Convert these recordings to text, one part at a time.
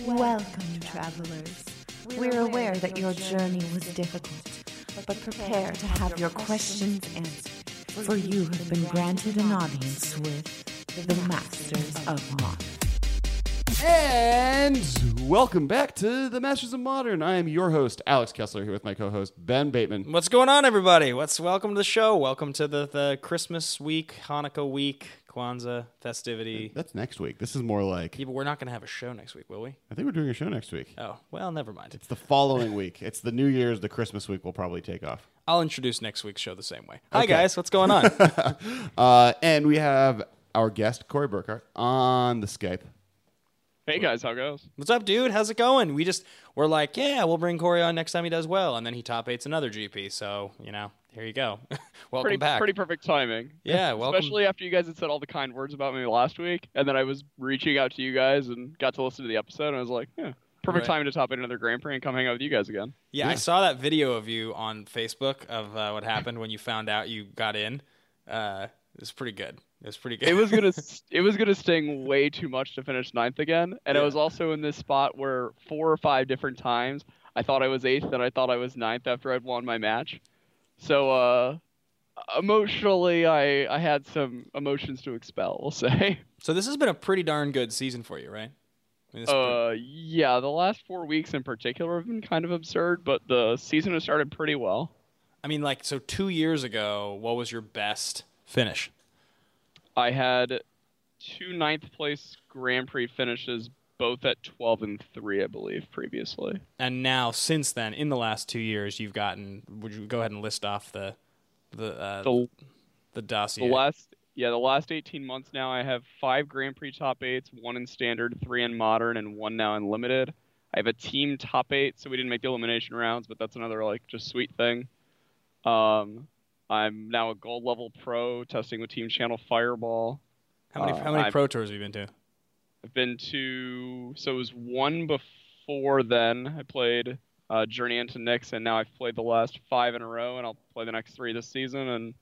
Welcome, travelers. We're aware that your journey was difficult, but prepare to have your questions answered, for you have been granted an audience with the Masters of Modern. And welcome back to the Masters of Modern. I am your host, Alex Kessler, here with my co-host Ben Bateman. What's going on, everybody? What's welcome to the show? Welcome to the, the Christmas week, Hanukkah week, Kwanzaa festivity. That's next week. This is more like Yeah, but we're not going to have a show next week, will we? I think we're doing a show next week. Oh, well, never mind. It's the following week. It's the New Year's, the Christmas week. We'll probably take off. I'll introduce next week's show the same way. Hi, Okay. guys. What's going on? Uh, and we have our guest Corey Burkhart on the Skype. Hey guys, how it goes? What's up, dude? How's it going? We just we're like, yeah, we'll bring Corey on next time he does well, and then he top eights another GP. So you know, here you go. welcome Pretty back. pretty perfect timing. Yeah, welcome. Especially after you guys had said all the kind words about me last week, and then I was reaching out to you guys and got to listen to the episode, and I was like, yeah, perfect Right. timing to top eight another Grand Prix and come hang out with you guys again. Yeah, I saw that video of you on Facebook of uh, what happened when you found out you got in. Uh, it was pretty good. It was pretty good. It was gonna s- it was gonna sting way too much to finish ninth again, and I was also in this spot where four or five different times I thought I was eighth and I thought I was ninth after I'd won my match. So uh, emotionally, I I had some emotions to expel. We'll say. so this has been a pretty darn good season for you, right? I mean, Uh, yeah, the last four weeks in particular have been kind of absurd, but the season has started pretty well. I mean, like, so two years ago, what was your best finish? I had two ninth place Grand Prix finishes, both at 12 and 3, I believe, previously. And now, since then, in the last two years, you've gotten. Would you go ahead and list off the the uh, The, the the last, yeah, the last 18 months now, I have five Grand Prix top eights, one in standard, three in modern, and one now in limited. I have a team top eight, so we didn't make the elimination rounds, but that's another like just sweet thing. Um, I'm now a gold level pro, testing with Team Channel Fireball. how many uh, how many I'm- pro tours have you been to? I've been to so it was one before then. I played uh, Journey into Nyx, and now I've played the last five in a row, and I'll play the next three this season, and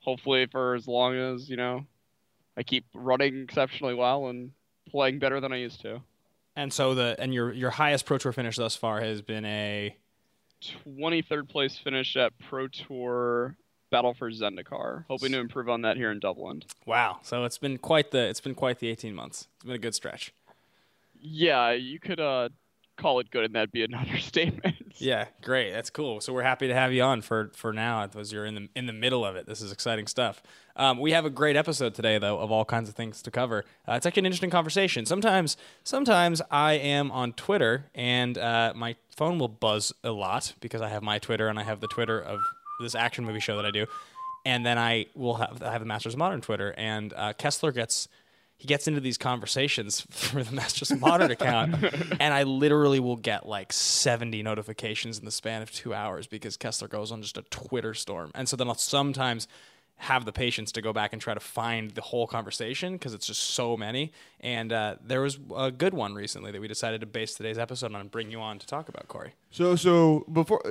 hopefully for as long as you know, I keep running exceptionally well and playing better than I used to. And so the and your your highest pro tour finish thus far has been a 23rd place finish at Pro Tour Battle for Zendikar. Hoping to improve on that here in Dublin. wow. So it's been quite the it's been quite the eighteen months. It's been a good stretch. Yeah, you could uh, call it good, and that'd be an understatement. Yeah, great. That's cool. So we're happy to have you on for for now as you're in the in the middle of it. This is exciting stuff. Um, we have a great episode today though of all kinds of things to cover. Uh, it's actually an interesting conversation. Sometimes sometimes I am on Twitter and uh, my phone will buzz a lot because I have my Twitter and I have the Twitter of this action movie show that I do, and then I will have I have the Masters of Modern Twitter and uh, Kessler gets he gets into these conversations for the Masters of Modern account, and I literally will get like 70 notifications in the span of two hours because Kessler goes on just a Twitter storm. And so then I'll sometimes have the patience to go back and try to find the whole conversation because it's just so many. And uh, there was a good one recently that we decided to base today's episode on and bring you on to talk about, Corey. So, so before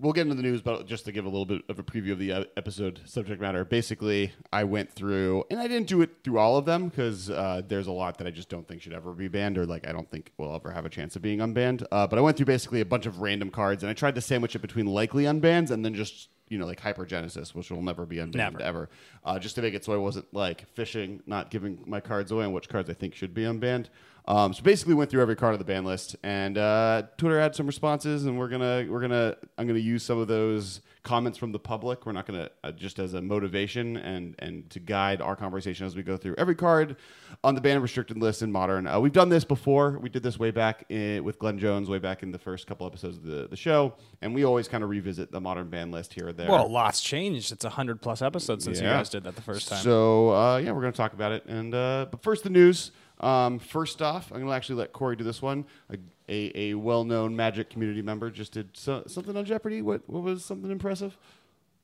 we'll get into the news, but just to give a little bit of a preview of the uh, episode subject matter, basically, I went through, and I didn't do it through all of them because uh, there's a lot that I just don't think should ever be banned, or like I don't think will ever have a chance of being unbanned. Uh, but I went through basically a bunch of random cards, and I tried to sandwich it between likely unbans and then just you know like hypergenesis, which will never be unbanned Never. ever, uh, just to make it so I wasn't like fishing, not giving my cards away, and which cards I think should be unbanned. Um, so basically, went through every card of the ban list, and uh, Twitter had some responses, and we're gonna we're gonna I'm gonna use some of those comments from the public. We're not gonna uh, just as a motivation and and to guide our conversation as we go through every card on the ban restricted list in modern. Uh, we've done this before. We did this way back in, with Glenn Jones, way back in the first couple episodes of the, the show, and we always kind of revisit the modern ban list here or there. Well, lots changed. It's 100 plus episodes since you guys did that the first time. So uh, yeah, we're gonna talk about it. And uh, but first, the news. Um, first off, I'm gonna actually let Corey do this one. A, a, a well-known Magic community member just did so, something on Jeopardy. What what was something impressive?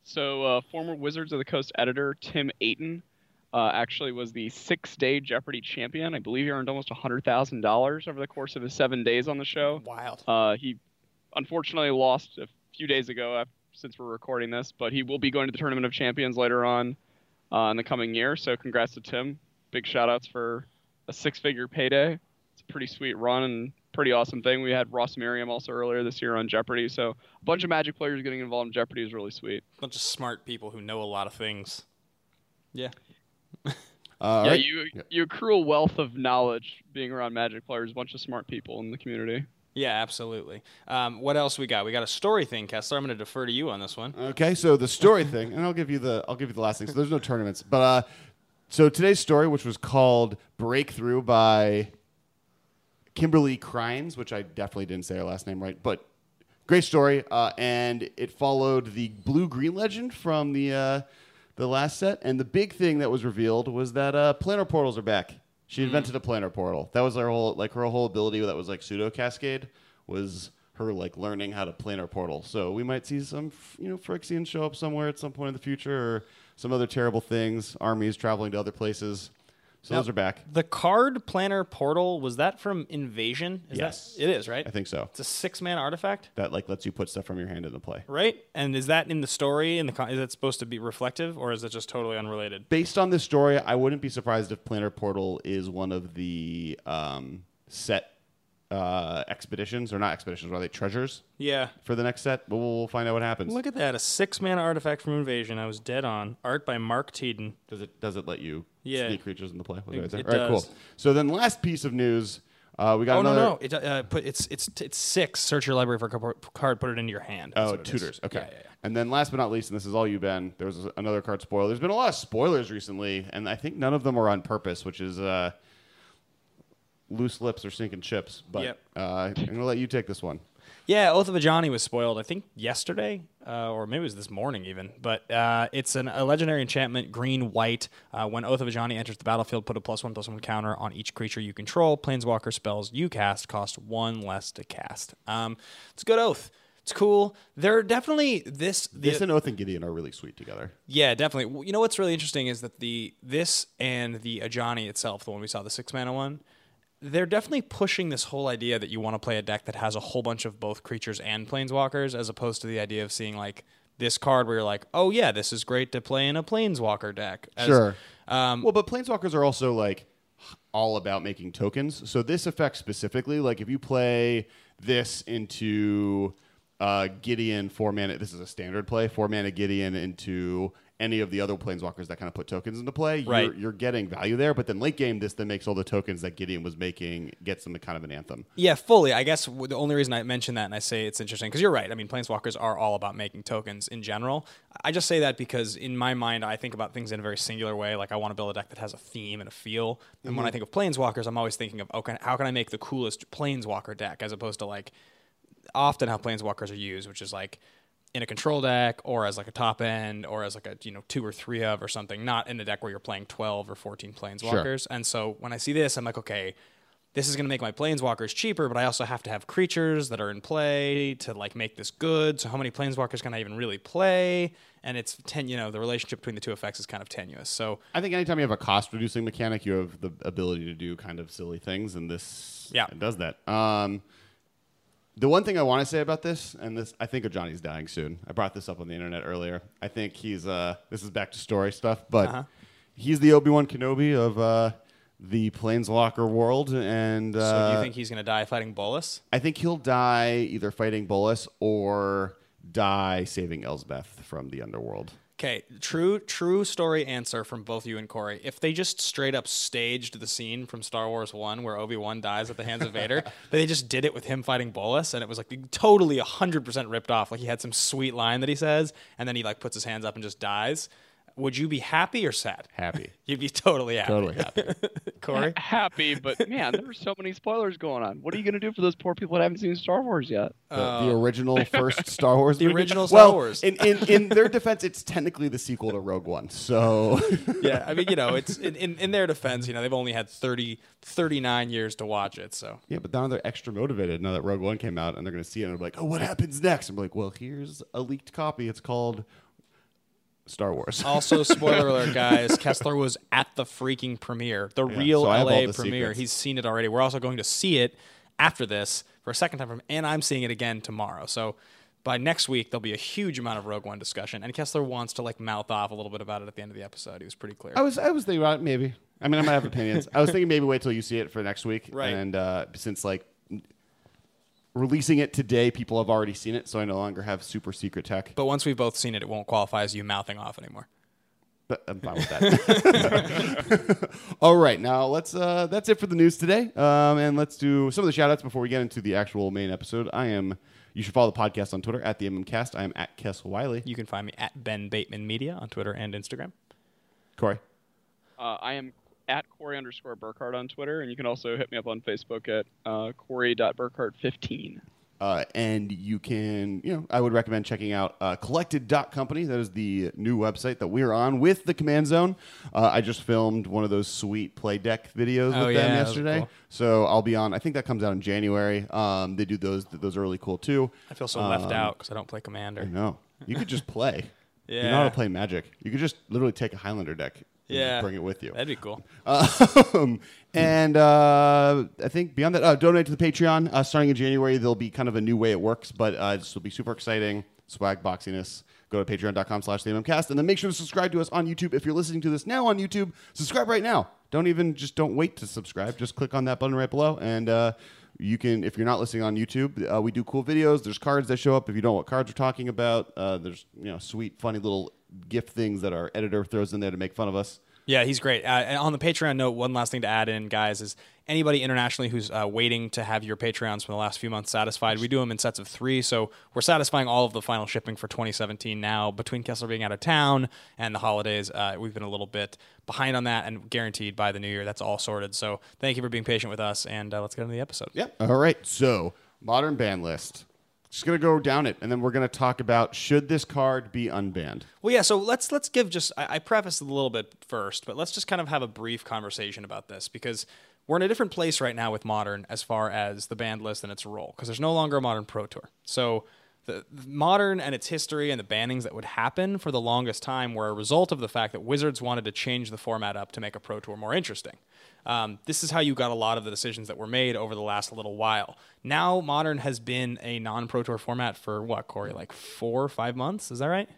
So, uh, former Wizards of the Coast editor Tim Aten uh, actually was the six-day Jeopardy champion. I believe he earned almost hundred thousand dollars over the course of his seven days on the show. Wild. Uh, he unfortunately lost a few days ago, af- since we're recording this, but he will be going to the Tournament of Champions later on uh, in the coming year. So, congrats to Tim. Big shout outs for a six-figure payday. It's a pretty sweet run and pretty awesome thing. We had Ross Merriam also earlier this year on Jeopardy, so a bunch of Magic players getting involved in Jeopardy is really sweet. A bunch of smart people who know a lot of things. Yeah. Uh, yeah, all right. you you accrue a wealth of knowledge being around Magic players, a bunch of smart people in the community. Yeah, absolutely. Um, what else we got? We got a story thing, Kessler. I'm going to defer to you on this one. Okay, so the story thing, and I'll give you the I'll give you the last thing. So there's no tournaments, but uh, so today's story, which was called "Breakthrough" by Kimberly Kreines, which I definitely didn't say her last name right, but great story, uh, and it followed the blue green legend from the uh, the last set, and the big thing that was revealed was that uh, planar portals are back. She invented a planar portal. That was her whole like her whole ability that was like pseudo cascade was her like learning how to planar portal. So we might see some you know Phyrexians show up somewhere at some point in the future, or some other terrible things. Armies traveling to other places. So Now, those are back. The card planar portal was that from Invasion? Is Yes. that, it is right. I think so. it's a six man artifact, That like lets you put stuff from your hand into play. right? And is that in the story? In the con- is that supposed to be reflective, or is it just totally unrelated? Based on this story, I wouldn't be surprised if Planar Portal is one of the um, set uh, expeditions, or not expeditions, are they treasures Yeah. for the next set? But we'll, we'll find out what happens. Look at that, a six man artifact from Invasion. I was dead on. Art by Mark Tedin. Does it does it let you Yeah. sneak creatures into play? It- it All right, does. cool. So then, last piece of news, uh, we got Oh no, another. no! It, uh, put it's it's it's six. Search your library for a card. Put it into your hand. That's Oh, what it is. tutors. Okay. Yeah, yeah, yeah. And then last but not least, and this is all you, Ben, there was another card spoiler. There's been a lot of spoilers recently, and I think none of them are on purpose, which is uh, loose lips or sinking chips. But Yep. uh, I'm going to let you take this one. Yeah, Oath of a Ajani was spoiled. I think yesterday, uh, or maybe it was this morning even. But uh, it's an, a legendary enchantment, green white. Uh, when Oath of a Ajani enters the battlefield, put a plus one plus one counter on each creature you control. Planeswalker spells you cast cost one less to cast. Um, it's a good oath. It's cool. They're definitely this. The, This and Oath and Gideon are really sweet together. yeah, definitely. W- You know what's really interesting is that the this and the Ajani itself, the one we saw, the six mana one, they're definitely pushing this whole idea that you want to play a deck that has a whole bunch of both creatures and planeswalkers, as opposed to the idea of seeing like this card where you're like, oh yeah, this is great to play in a planeswalker deck. As- Sure. Um, Well, but Planeswalkers are also like all about making tokens. So this effect specifically, like if you play this into uh, Gideon four mana, this is a standard play, four mana Gideon into any of the other Planeswalkers that kind of put tokens into play, Right. you're, you're getting value there. But then late game, this then makes all the tokens that Gideon was making gets them kind of an anthem. Yeah, fully. I guess the only reason I mention that and I say it's interesting because you're right. I mean, planeswalkers are all about making tokens in general. I just say that because in my mind, I think about things in a very singular way. Like I want to build a deck that has a theme and a feel. And when I mm-hmm. think of planeswalkers, I'm always thinking of okay, how can I make the coolest planeswalker deck as opposed to like often how planeswalkers are used, which is like in a control deck or as like a top end or as like a you know two or three of or something, not in a deck where you're playing twelve or fourteen planeswalkers. And so when I see this, I'm like, okay, this is going to make my planeswalkers cheaper, but I also have to have creatures that are in play to like make this good. So how many planeswalkers can I even really play? And it's ten, you know, the relationship between the two effects is kind of tenuous. So I think anytime you have a cost reducing mechanic, you have the ability to do kind of silly things, and this Yeah. it does that. Um, the one thing I want to say about this, and this, I think Ajani's dying soon. I brought this up on the internet earlier. I think he's uh, this is back to story stuff, but Uh-huh. he's the Obi Wan Kenobi of uh, the Planeswalker world, and uh, so do you think he's going to die fighting Bolas? I think he'll die either fighting Bolas or die saving Elspeth from the underworld. Okay, true true story answer from both you and Corey. If they just straight up staged the scene from Star Wars 1 where Obi-Wan dies at the hands of Vader, but they just did it with him fighting Bolas and it was like totally 100% ripped off. Like he had some sweet line that he says and then he like puts his hands up and just dies. Would you be happy or sad? Happy, You'd be totally happy. totally happy. Corey? Happy, but man, there are so many spoilers going on. What are you going to do for those poor people that haven't seen Star Wars yet? the, the um, original first Star Wars. The movie. original Star well, Wars. In, in in their defense, it's technically the sequel to Rogue One. So yeah, I mean, you know, it's in, in, in their defense, you know, they've only had 30 39 years to watch it, so yeah, but now they're extra motivated now that Rogue One came out, and they're going to see it and they're like, oh, what happens next? I'm like, well, here's a leaked copy. It's called Star Wars. Also, spoiler alert, guys. Kessler was at the freaking premiere, the real so I have all LA the premiere. secrets. He's seen it already. We're also going to see it after this for a second time, from, and I'm seeing it again tomorrow. So by next week, there'll be a huge amount of Rogue One discussion. And Kessler wants to like mouth off a little bit about it at the end of the episode. He was pretty clear. I was I was thinking about it, maybe. I mean, I might have opinions. I was thinking maybe wait till you see it for next week, Right. And uh, since like releasing it today, people have already seen it, so I no longer have super secret tech. But once we've both seen it, it won't qualify as you mouthing off anymore. But I'm fine with that. All right, now let's. Uh, that's it for the news today, um, and let's do some of the shout outs before we get into the actual main episode. I am. You should follow the podcast on Twitter at the MMCast. I am at Kess Wiley. You can find me at Ben Bateman Media on Twitter and Instagram. Corey. Uh, I am at Corey underscore Burkhart on Twitter, and you can also hit me up on Facebook at uh, Corey.Burkhart15. Uh, and you can, you know, I would recommend checking out uh, collected.company. That is the new website that we're on with the Command Zone. Uh, I just filmed one of those sweet play deck videos Oh, with yeah, them that was yesterday. cool. So I'll be on, I think that comes out in January. Um, they do those, those are really cool too. I feel so left Um, out because I don't play I Commander. know. You could just play. yeah. You know how to play Magic. You could just literally take a Highlander deck and Yeah. bring it with you. That'd be cool. Um, and uh, I think beyond that, uh, donate to the Patreon. Uh, starting in January, there'll be kind of a new way it works, but uh, this will be super exciting. Swag boxiness. Go to patreon.com slash the MMCast. And then make sure to subscribe to us on YouTube. If you're listening to this now on YouTube, subscribe right now. Don't even, just don't wait to subscribe. Just click on that button right below. And uh, you can, if you're not listening on YouTube, uh, we do cool videos. There's cards that show up if you don't know what cards we're talking about. Uh, there's, you know, sweet, funny little gift things that our editor throws in there to make fun of us. Yeah, he's great. Uh, and on the Patreon note, one last thing to add in, guys, is anybody internationally who's uh, waiting to have your Patreons from the last few months satisfied, we do them in sets of three. So we're satisfying all of the final shipping for 2017 now. Between Kessler being out of town and the holidays, uh, we've been a little bit behind on that, and guaranteed by the new year, that's all sorted. So thank you for being patient with us, and uh, let's get into the episode. Yep. All right. So, modern band list. Just gonna go down it, and then we're gonna talk about should this card be unbanned. Well, yeah. So let's let's give just I, I prefaced it a little bit first, but let's just kind of have a brief conversation about this because we're in a different place right now with modern as far as the band list and its role because there's no longer a modern pro tour. So the, the modern and its history and the bannings that would happen for the longest time were a result of the fact that Wizards wanted to change the format up to make a pro tour more interesting. Um, this is how you got a lot of the decisions that were made over the last little while. Now, modern has been a non-pro tour format for what, Corey? Like four or five months? Is that right?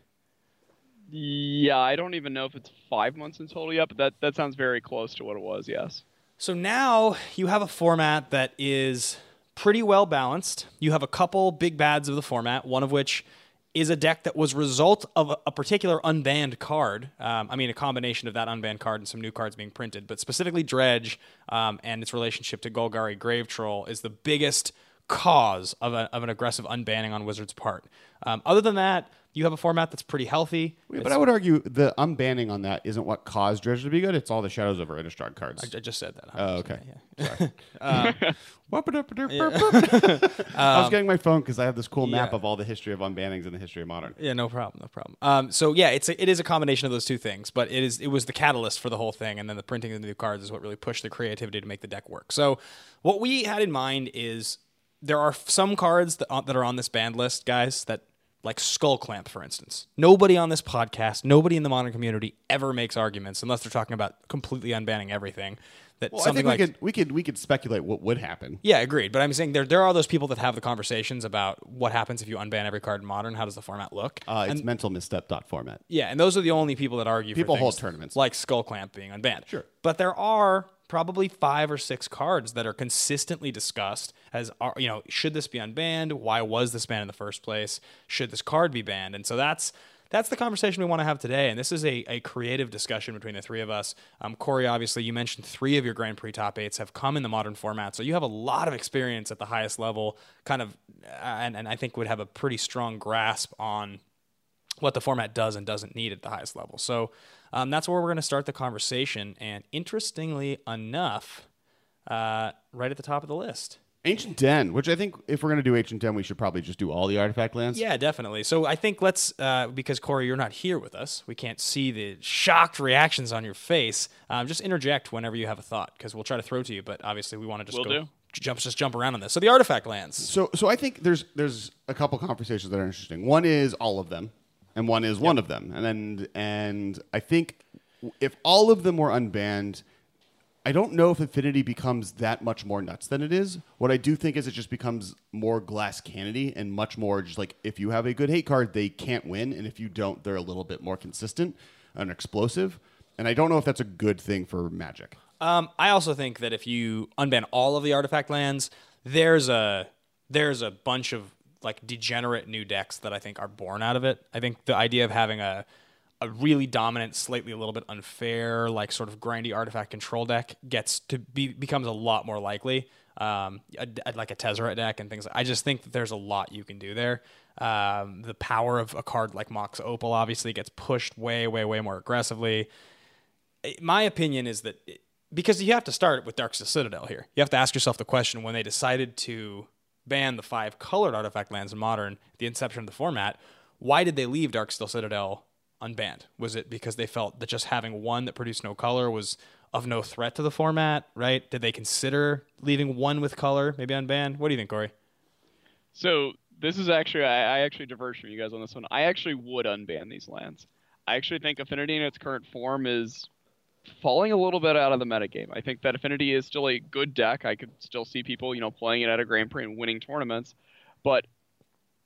Yeah, I don't even know if it's five months in total yet, but that, that sounds very close to what it was, yes. So now you have a format that is pretty well balanced. You have a couple big bads of the format, one of which is a deck that was result of a, particular unbanned card. Um, I mean, a combination of that unbanned card and some new cards being printed, but specifically Dredge um, and its relationship to Golgari Grave Troll is the biggest cause of, a, of an aggressive unbanning on Wizards' part. Um, other than that, you have a format that's pretty healthy. But I would argue the unbanning on that isn't what caused Dredge to be good. It's all the Shadows over Innistrad cards. I just said that. Oh, okay. Yeah. I was getting my phone because I have this cool map yeah. of all the history of unbannings in the history of modern. Yeah, no problem, no problem. Um, so yeah, it's a, it is a combination of those two things, but it is it was the catalyst for the whole thing, and then the printing of the new cards is what really pushed the creativity to make the deck work. So what we had in mind is there are some cards that uh, that are on this band list, guys, that like Skull Clamp, for instance. Nobody on this podcast, nobody in the modern community ever makes arguments unless they're talking about completely unbanning everything. That Well, I something think like we could we could we could speculate what would happen. yeah, agreed. But I'm saying there there are those people that have the conversations about what happens if you unban every card in modern. How does the format look? Uh, it's mental misstep dot format. Yeah, and those are the only people that argue. People for hold tournaments. like Skull Clamp being unbanned. Sure. but there are probably five or six cards that are consistently discussed as you know should this be unbanned? Why was this banned in the first place? Should this card be banned? And so that's. That's the conversation we want to have today, and this is a, a creative discussion between the three of us. Um, Corey, obviously, you mentioned three of your Grand Prix top eights have come in the modern format, so you have a lot of experience at the highest level, kind of, uh, and, and I think would have a pretty strong grasp on what the format does and doesn't need at the highest level. So um, that's where we're going to start the conversation. And interestingly enough, uh, right at the top of the list. Ancient Den, which I think if we're gonna do Ancient Den, we should probably just do all the artifact lands. Yeah, definitely. So I think let's, uh, because Corey, you're not here with us, we can't see the shocked reactions on your face. Um, just interject whenever you have a thought, because we'll try to throw to you. But obviously, we want to just Will go do. jump, just jump around on this. So the artifact lands. So so I think there's there's a couple conversations that are interesting. One is all of them, and one is one of them. And then and I think if all of them were unbanned, I don't know if Affinity becomes that much more nuts than it is. What I do think is it just becomes more glass cannony and much more just like if you have a good hate card, they can't win, and if you don't, they're a little bit more consistent and explosive. And I don't know if that's a good thing for Magic. Um, I also think that if you unban all of the artifact lands, there's a there's a bunch of like degenerate new decks that I think are born out of it. I think the idea of having a a really dominant, slightly a little bit unfair, like sort of grindy artifact control deck gets to be becomes a lot more likely. Um, a, a- like a Tezzeret deck and things. Like- I just think that there's a lot you can do there. Um, the power of a card like Mox Opal obviously gets pushed way, way, way more aggressively. My opinion is that it- because you have to start with Darksteel Citadel here, you have to ask yourself the question when they decided to ban the five colored artifact lands in Modern, the inception of the format, why did they leave Darksteel Citadel unbanned? Was it because they felt that just having one that produced no color was of no threat to the format, right? Did they consider leaving one with color, maybe unbanned? What do you think, Corey? So this is actually I, I actually diverge from you guys on this one. I actually would unban these lands. I actually think Affinity in its current form is falling a little bit out of the metagame. I think that Affinity is still a good deck. I could still see people, you know, playing it at a Grand Prix and winning tournaments, but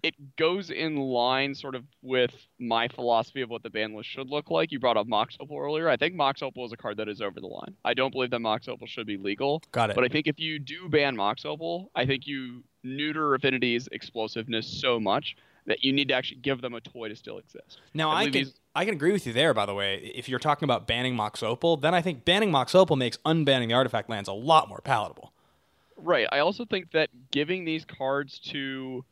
it goes in line sort of with my philosophy of what the ban list should look like. You brought up Mox Opal earlier. I think Mox Opal is a card that is over the line. I don't believe that Mox Opal should be legal. Got it. But I think if you do ban Mox Opal, I think you neuter Affinity's explosiveness so much that you need to actually give them a toy to still exist. Now I, can these- I can agree with you there. By the way, if you're talking about banning Mox Opal, then I think banning Mox Opal makes unbanning the artifact lands a lot more palatable. Right. I also think that giving these cards to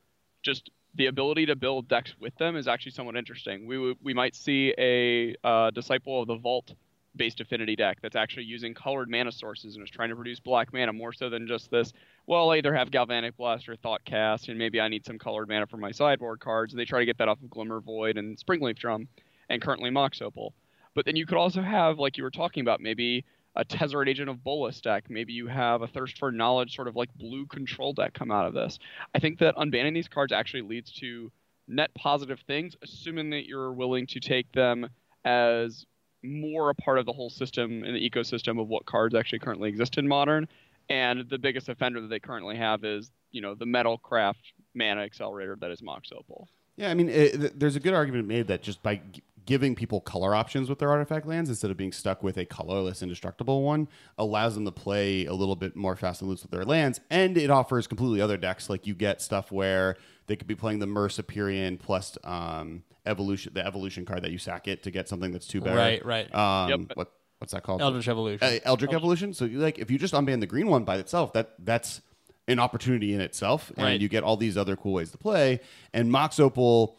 just the ability to build decks with them is actually somewhat interesting. We would- we might see a uh, disciple of the vault based affinity deck that's actually using colored mana sources and is trying to produce black mana more so than just this. Well, I either have Galvanic Blast or Thought Cast, and maybe I need some colored mana for my sideboard cards. And They try to get that off of Glimmer Void and Springleaf Drum, and currently Mox Opal. But then you could also have, like you were talking about, maybe a Tezzeret Agent of Bolas deck. Maybe you have a Thirst for Knowledge sort of like blue control deck come out of this. I think that unbanning these cards actually leads to net positive things, assuming that you're willing to take them as more a part of the whole system and the ecosystem of what cards actually currently exist in modern. And the biggest offender that they currently have is, you know, the Metalcraft mana accelerator that is Mox Opal. Yeah, I mean, it, there's a good argument made that just by g- giving people color options with their artifact lands instead of being stuck with a colorless, indestructible one allows them to play a little bit more fast and loose with their lands, and it offers completely other decks. Like you get stuff where they could be playing the Myr Superior plus um, evolution, the evolution card that you sack it to get something that's two better. Right, right. Um, Yep. What what's that called? Eldritch Evolution. uh, Eldritch Evolution. So you like if you just unban the green one by itself, that that's an opportunity in itself, and Right. you get all these other cool ways to play. And Mox Opal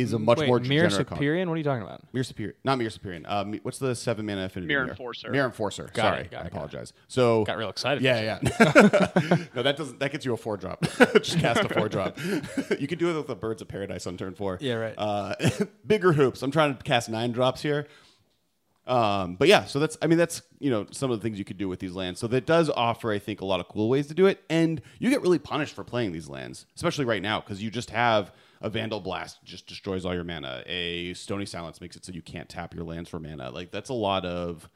is a much Wait, more Mirror degenerate card. Superior? What are you talking about? Mirror Superior, not Mirror Superior. Uh, mi- what's the seven mana affinity? Myr Enforcer. Myr Enforcer. Got Sorry, it, got I it, got it. apologize. So Got real excited. yeah, yeah. no, that doesn't. That gets you a four drop. Just cast a four drop. you can do it with the Birds of Paradise on turn four. Yeah, right. Uh, bigger hoops. I'm trying to cast nine drops here. Um, but yeah, so that's I mean that's you know some of the things you could do with these lands. So that does offer I think a lot of cool ways to do it, and you get really punished for playing these lands, especially right now because you just have a Vandal Blast just destroys all your mana. A Stony Silence makes it so you can't tap your lands for mana. Like that's a lot of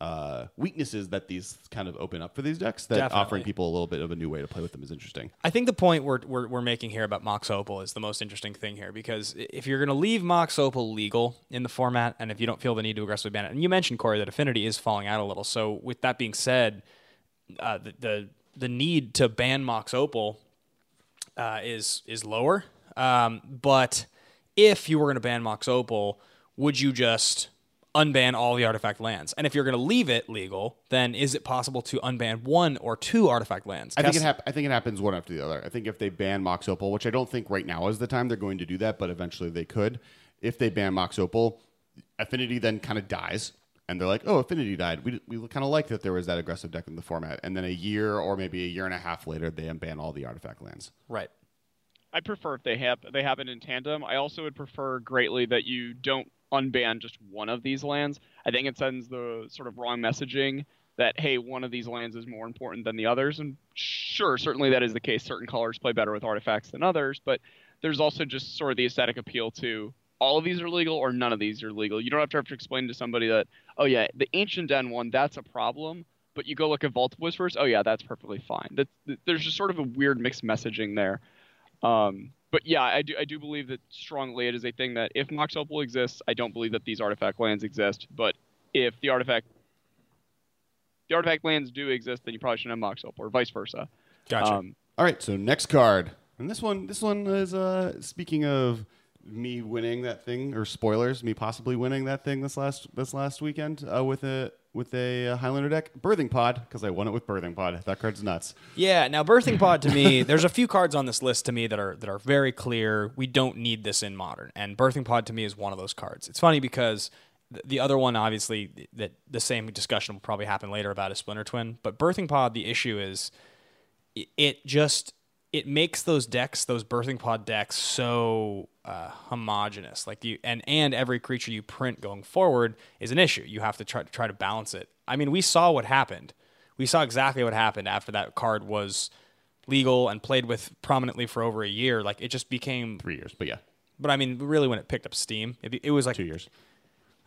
uh, weaknesses that these kind of open up for these decks. That Definitely. offering people a little bit of a new way to play with them is interesting. I think the point we're, we're, we're making here about Mox Opal is the most interesting thing here because if you're going to leave Mox Opal legal in the format and if you don't feel the need to aggressively ban it, and you mentioned, Corey, that Affinity is falling out a little. So, with that being said, uh, the, the, the need to ban Mox Opal uh, is, is lower. Um, but if you were going to ban Mox Opal, would you just unban all the artifact lands? And if you're going to leave it legal, then is it possible to unban one or two artifact lands? I think it hap- I think it happens one after the other. I think if they ban Mox Opal, which I don't think right now is the time they're going to do that, but eventually they could. If they ban Mox Opal, Affinity then kind of dies, and they're like, "Oh, Affinity died." We we kind of like that there was that aggressive deck in the format, and then a year or maybe a year and a half later, they unban all the artifact lands. Right. I prefer if they have they happen in tandem. I also would prefer greatly that you don't unban just one of these lands. I think it sends the sort of wrong messaging that hey, one of these lands is more important than the others. And sure, certainly that is the case. Certain colors play better with artifacts than others, but there's also just sort of the aesthetic appeal to all of these are legal or none of these are legal. You don't have to have to explain to somebody that oh yeah, the ancient den one that's a problem. But you go look at Vault Whispers, oh yeah, that's perfectly fine. That, there's just sort of a weird mixed messaging there. Um, but yeah, I do I do believe that strongly it is a thing that if Mox Opal exists, I don't believe that these artifact lands exist. But if the artifact the artifact lands do exist, then you probably shouldn't have Mox Opal, or vice versa. Gotcha. Um, All right, so next card, and this one, this one is uh, speaking of me winning that thing or spoilers, me possibly winning that thing this last this last weekend uh, with a with a uh, Highlander deck, Birthing Pod, because I won it with Birthing Pod. That card's nuts. Yeah. Now, birthing pod to me, there's a few cards on this list to me that are that are very clear. We don't need this in modern, and birthing pod to me is one of those cards. It's funny because th- the other one, obviously, that the same discussion will probably happen later about a Splinter Twin. But birthing pod, the issue is it just it makes those decks, those birthing pod decks, so uh, homogenous. Like you, and and every creature you print going forward is an issue. You have to try to try to balance it. I mean, we saw what happened. We saw exactly what happened after that card was legal and played with prominently for over a year. Like it just became. Three years, but yeah, But I mean, really, when it picked up steam, it, it was like two years.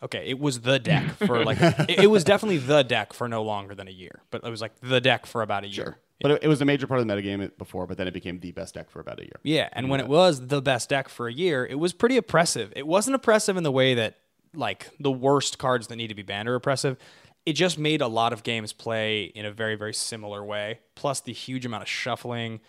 okay, it was the deck for like it, it was definitely the deck for no longer than a year. But it was like the deck for about a year. But it, it was a major part of the metagame before, but then it became the best deck for about a year. Yeah, and when it was the best deck for a year, it was pretty oppressive. It wasn't oppressive in the way that like the worst cards that need to be banned are oppressive. It just made a lot of games play in a very very similar way. Plus the huge amount of shuffling.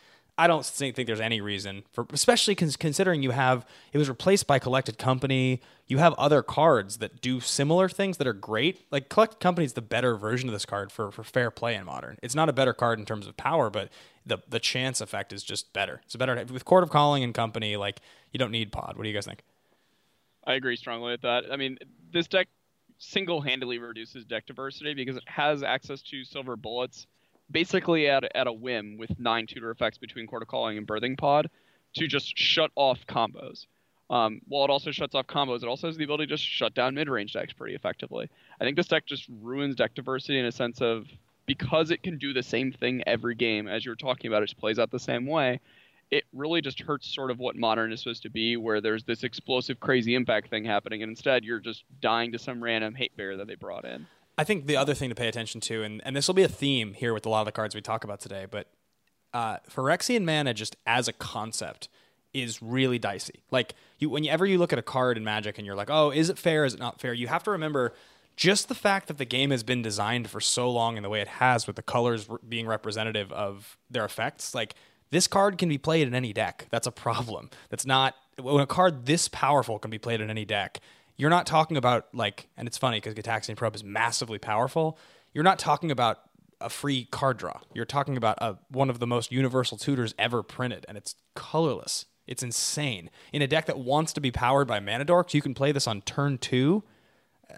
I don't think, think there's any reason for, especially cons- considering you have it was replaced by Collected Company. You have other cards that do similar things that are great. Like Collected Company is the better version of this card for for fair play in modern. It's not a better card in terms of power, but the the chance effect is just better. It's a better with Chord of Calling and Company. Like you don't need Pod. What do you guys think? I agree strongly with that. I mean, this deck single-handedly reduces deck diversity because it has access to silver bullets, basically at at a whim with nine tutor effects between Chord Calling and Birthing Pod, to just shut off combos. Um, while it also shuts off combos, it also has the ability to just shut down mid-range decks pretty effectively. I think this deck just ruins deck diversity in a sense of because it can do the same thing every game as you were talking about, it just plays out the same way it really just hurts sort of what modern is supposed to be, where there's this explosive, crazy impact thing happening, and instead you're just dying to some random hate bear that they brought in. I think the other thing to pay attention to, and, and this will be a theme here with a lot of the cards we talk about today, but uh, Phyrexian mana just as a concept is really dicey. Like you, whenever you look at a card in Magic and you're like, oh, is it fair? Is it not fair? You have to remember just the fact that the game has been designed for so long in the way it has, with the colors re- being representative of their effects. Like this card can be played in any deck. That's a problem. That's not when a card this powerful can be played in any deck. You're not talking about like, and it's funny because Gitaxian Probe is massively powerful. You're not talking about a free card draw. You're talking about a, one of the most universal tutors ever printed, and it's colorless. It's insane. In a deck that wants to be powered by mana dorks, you can play this on turn two.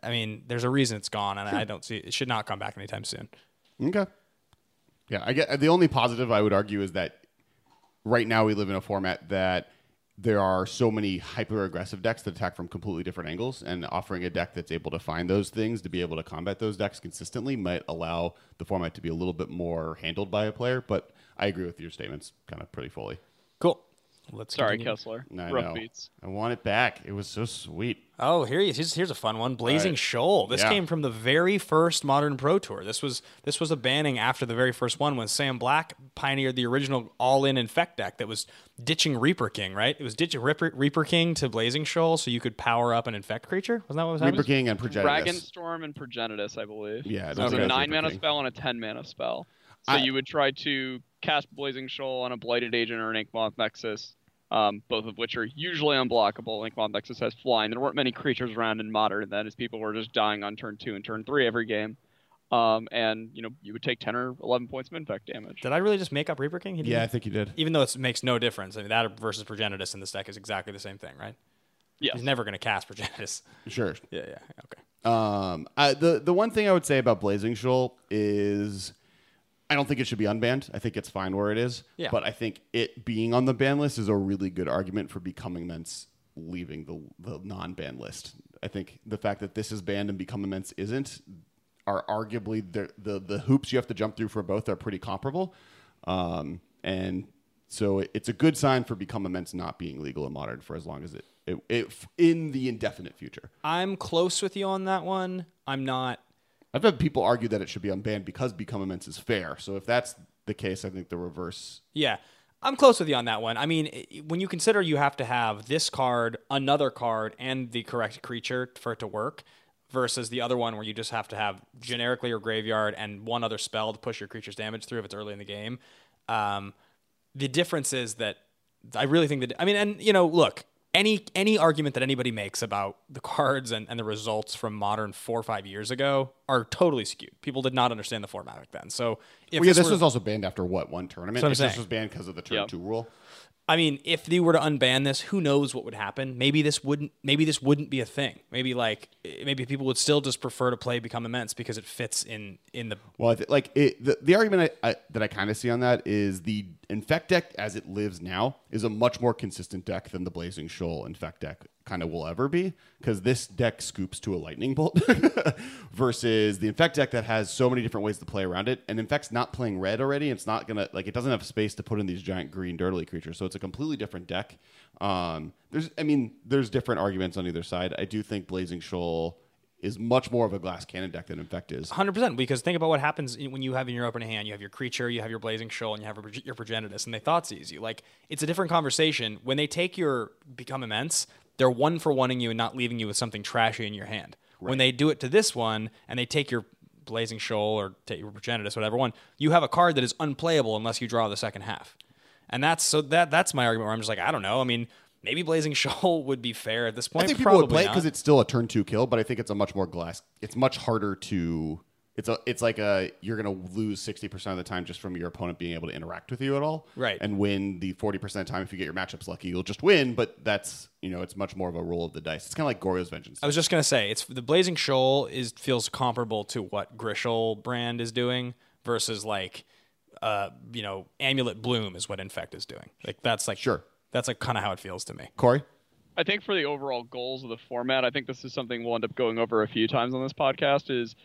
I mean, there's a reason it's gone, and I don't see it should not come back anytime soon. Okay. Yeah, I get the only positive I would argue is that right now we live in a format that there are so many hyper aggressive decks that attack from completely different angles, and offering a deck that's able to find those things to be able to combat those decks consistently might allow the format to be a little bit more handled by a player. But I agree with your statements kind of pretty fully. Cool. Let's Sorry, continue. Kessler. I Rough know. beats. I want it back. It was so sweet. Oh, here he is. Here's, here's a fun one. Blazing Right. Shoal. This Yeah. came from the very first Modern Pro Tour. This was this was a banning after the very first one when Sam Black pioneered the original all-in infect deck that was ditching Reaper King. Right? It was ditching Reaper, Reaper King to Blazing Shoal so you could power up an infect creature. Wasn't that what was happening? Reaper King and Dragon Progenitus. Storm and Progenitus, I believe. Yeah, so don't it's think a nine Reaper mana King. spell and a ten mana spell. So I- you would try to cast Blazing Shoal on a Blighted Agent or an Inkmoth Nexus, um, both of which are usually unblockable. Inkmoth Nexus has flying. There weren't many creatures around in Modern then, as people were just dying on turn two and turn three every game. Um, and you know you would take ten or eleven points of infect damage. Did I really just make up Reaper King? He didn't- Yeah, I think you did. Even though it makes no difference. I mean, that versus Progenitus in this deck is exactly the same thing, right? Yes. He's never going to cast Progenitus. Sure. Yeah, yeah. Okay. Um, I, the the one thing I would say about Blazing Shoal is I don't think it should be unbanned. I think it's fine where it is. Yeah. But I think it being on the ban list is a really good argument for becoming immense leaving the the non ban list. I think the fact that this is banned and become immense isn't are arguably the the the hoops you have to jump through for both are pretty comparable. Um, and so it, it's a good sign for become immense not being legal and modern for as long as it, it, it in the indefinite future. I'm close with you on that one. I'm not I've had people argue that it should be unbanned because Become Immense is fair. So if that's the case, I think the reverse. Yeah. I'm close with you on that one. I mean, when you consider you have to have this card, another card, and the correct creature for it to work, versus the other one where you just have to have generically your graveyard and one other spell to push your creature's damage through if it's early in the game. Um, the difference is that I really think that I mean, and you know, look, any any argument that anybody makes about the cards and, and the results from modern four or five years ago are totally skewed. People did not understand the format back then. So if Well, yeah, this were- was also banned after what one tournament? That's what I'm If this was banned because of the turn Yep. two rule. I mean, if they were to unban this, who knows what would happen? Maybe this wouldn't. Maybe this wouldn't be a thing. Maybe like maybe people would still just prefer to play Become Immense because it fits in in the Well, th- like it, the the argument I, I, that I kind of see on that is the infect deck as it lives now is a much more consistent deck than the Blazing Shoal infect deck kind of will ever be because this deck scoops to a lightning bolt versus the infect deck that has so many different ways to play around it. And infect's not playing red already. It's not gonna like it doesn't have space to put in these giant green dirtily creatures, so it's a completely different deck. Um, there's, I mean, there's different arguments on either side. I do think Blazing Shoal is much more of a glass cannon deck than infect is. Hundred percent. Because think about what happens when you have in your open hand. You have your creature, you have your blazing shoal, and you have your progenitus, and they Thoughtseize you. Like it's a different conversation. When they take your become immense, they're one for wanting you and not leaving you with something trashy in your hand. When they do it to this one and they take your blazing shoal or take your progenitus, whatever one, you have a card that is unplayable unless you draw the second half. And that's so that that's my argument where I'm just like, I don't know. I mean, maybe blazing shoal would be fair at this point. I think people Probably would play it because it's still a turn two kill, but I think it's a much more glass. It's much harder to. It's a. It's like a. You're gonna lose sixty percent of the time just from your opponent being able to interact with you at all, Right. And win the forty percent of the time if you get your matchups lucky, you'll just win. But that's you know, it's much more of a roll of the dice. It's kind of like Goryo's Vengeance. I was just gonna say it's the Blazing Shoal is feels comparable to what Griselbrand is doing versus like uh you know Amulet Bloom is what Infect is doing. Like that's like Sure. That's like kind of how it feels to me. Corey. I think for the overall goals of the format, I think this is something we'll end up going over a few times on this podcast is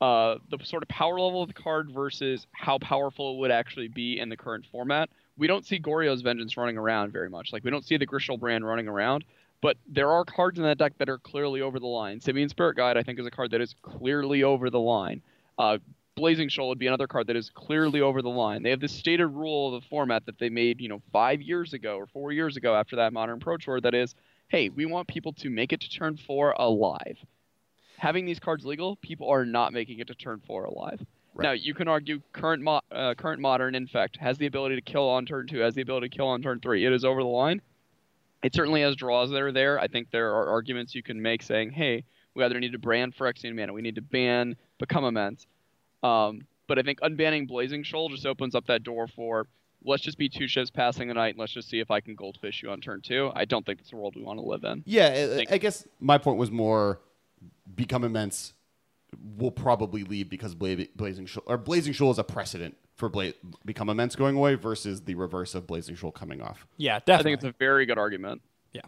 uh, the sort of power level of the card versus how powerful it would actually be in the current format. We don't see Goryo's Vengeance running around very much. Like we don't see the Griselbrand running around, but there are cards in that deck that are clearly over the line. Simian Spirit Guide, I think, is a card that is clearly over the line. Uh, Blazing Shoal would be another card that is clearly over the line. They have this stated rule of the format that they made, you know, five years ago or four years ago after that Modern Pro Tour that is, hey, we want people to make it to turn four alive. Having these cards legal, people are not making it to turn four alive. Now you can argue current mo- uh, current modern infect has the ability to kill on turn two, has the ability to kill on turn three. It is over the line. It certainly has draws that are there. I think there are arguments you can make saying, hey, we either need to brand Phyrexian Mana, we need to ban Become Immense. Um, but I think unbanning Blazing Shoal just opens up that door for let's just be two ships passing the night and let's just see if I can goldfish you on turn two. I don't think it's a world we want to live in. Yeah, I- I guess my point was more become immense will probably leave because Bla- Blazing Shoal or Blazing Shoal is a precedent for Bla- become immense going away versus the reverse of Blazing Shoal coming off. Yeah, I think it's a very good argument. yeah.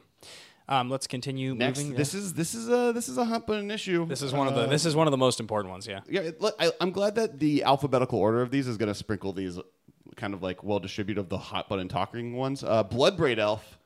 Um, let's continue Next, moving. this is this is a this is a hot button issue. this is one of the Uh, this is one of the most important ones. Yeah. Yeah, it, I, I'm glad that the alphabetical order of these is going to sprinkle these kind of like well distributed of the hot button talking ones. Uh, Bloodbraid Elf,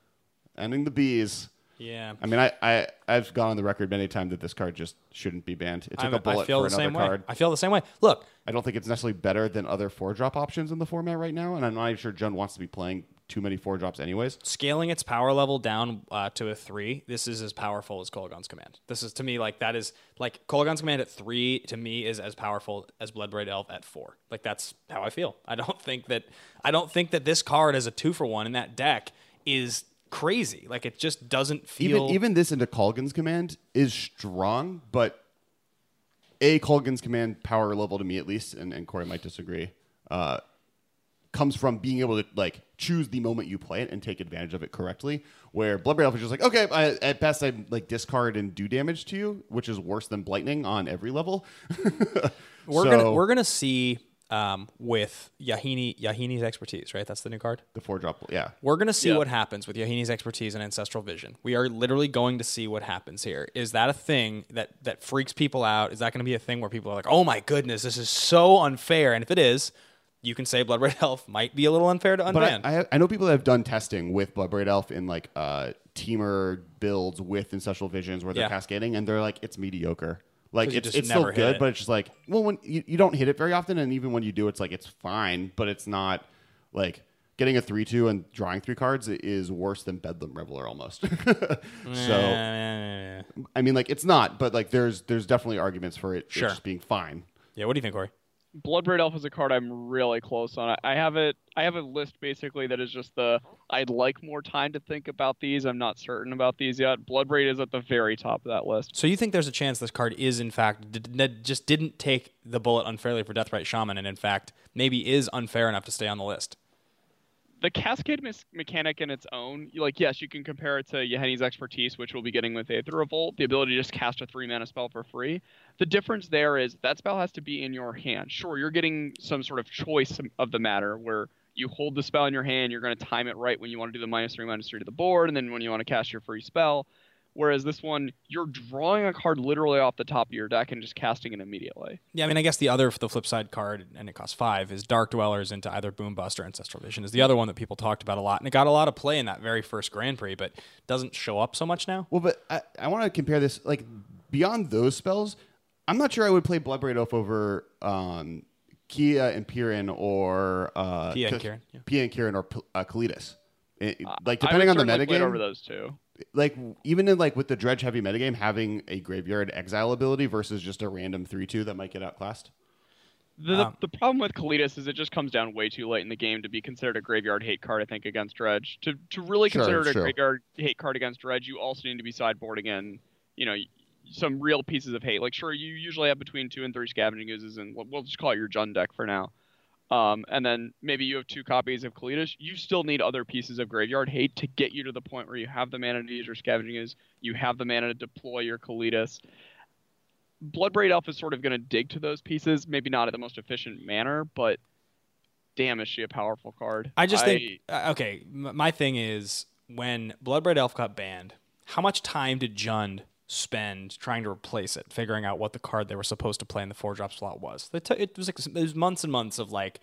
ending the bees. Yeah. I mean, I, I I've gone on the record many times that this card just shouldn't be banned. It took I'm- a bullet I feel for the another same card. way. I feel the same way. Look, I don't think it's necessarily better than other four drop options in the format right now, and I'm not even sure Jund wants to be playing too many four drops anyways. scaling its power level down uh, to a three, this is as powerful as Kolaghan's command. This is to me like that is like Kolaghan's command at three to me is as powerful as Bloodbraid Elf at four. Like that's how I feel. I don't think that I don't think that this card as a two for one in that deck is crazy. Like it just doesn't feel Even even this into Kolaghan's command is strong, but a Kolaghan's command power level to me at least, and, and Corey might disagree, uh, comes from being able to like choose the moment you play it and take advantage of it correctly. Where Bloodbraid Elf is just like, okay, I, at best I like discard and do damage to you, which is worse than Blightning on every level. we're So- gonna we're gonna see um, with Yahenni Yahenni's expertise, right? That's the new card. the four drop, yeah. We're going to see Yeah. what happens with Yahenni's expertise and ancestral vision. We are literally going to see what happens here. Is that a thing that that freaks people out? Is that going to be a thing where people are like, "Oh my goodness, this is so unfair"? And if it is, you can say Bloodbraid Elf might be a little unfair to But unban. I, I, I know people that have done testing with Bloodbraid Elf in like uh, Temur builds with ancestral visions where they're Yeah. cascading, and they're like, it's mediocre. Like it's it's still good, it. but it's just like, well, when you, you don't hit it very often, and even when you do, it's like it's fine, but it's not like getting a three two and drawing three cards is worse than Bedlam Reveler almost. so I mean, like it's not, but like there's there's definitely arguments for it Sure. just being fine. yeah, what do you think, Corey? Bloodbraid Elf is a card I'm really close on. I, have it. I have a list basically that is just the. I'd like more time to think about these. I'm not certain about these yet. Bloodbraid is at the very top of that list. So you think there's a chance this card is in fact did- just didn't take the bullet unfairly for Deathrite Shaman, and in fact maybe is unfair enough to stay on the list? The Cascade mes- mechanic in its own, like yes, you can compare it to Yahenni's expertise, which we'll be getting with Aether Revolt, the ability to just cast a three mana spell for free. The difference there is that spell has to be in your hand. Sure, you're getting some sort of choice of the matter where you hold the spell in your hand, you're going to time it right when you want to do the minus three, minus three to the board, and then when you want to cast your free spell. Whereas this one, you're drawing a card literally off the top of your deck and just casting it immediately. Yeah, I mean, I guess the other, the flip side card, and it costs five, is Dark Dwellers into either Boom Bust or Ancestral Vision. Is the other one that people talked about a lot, and it got a lot of play in that very first Grand Prix, but doesn't show up so much now. Well, but I, I want to compare this like beyond those spells. I'm not sure I would play Bloodbraid Elf over um, Kia and Piran or uh, Kia and K- Kiran, yeah. Pia and Kiran or P- uh, Kalitas. It- like I depending would on the certainly play it metagame, over those two. Like even in like with the dredge heavy metagame, having a graveyard exile ability versus just a random three two that might get outclassed. The, the- Um, the problem with Kalitas is it just comes down way too late in the game to be considered a graveyard hate card, I think, against Dredge. To to really Sure, consider it a sure. graveyard hate card against Dredge, you also need to be sideboarding in, you know, some real pieces of hate. Like, sure, you usually have between two and three scavenging oozes, and we'll- we'll just call it your Jund deck for now. Um, and then maybe you have two copies of Kalitas. You still need other pieces of graveyard hate to get you to the point where you have the mana to use your scavenging ooze, you have the mana to deploy your Kalitas. Bloodbraid Elf is sort of going to dig to those pieces, maybe not at the most efficient manner, but damn, is she a powerful card? I just think, uh, okay, my thing is when Bloodbraid Elf got banned, how much time did Jund spend trying to replace it, figuring out what the card they were supposed to play in the four drop slot was? They took it was like it was months and months of like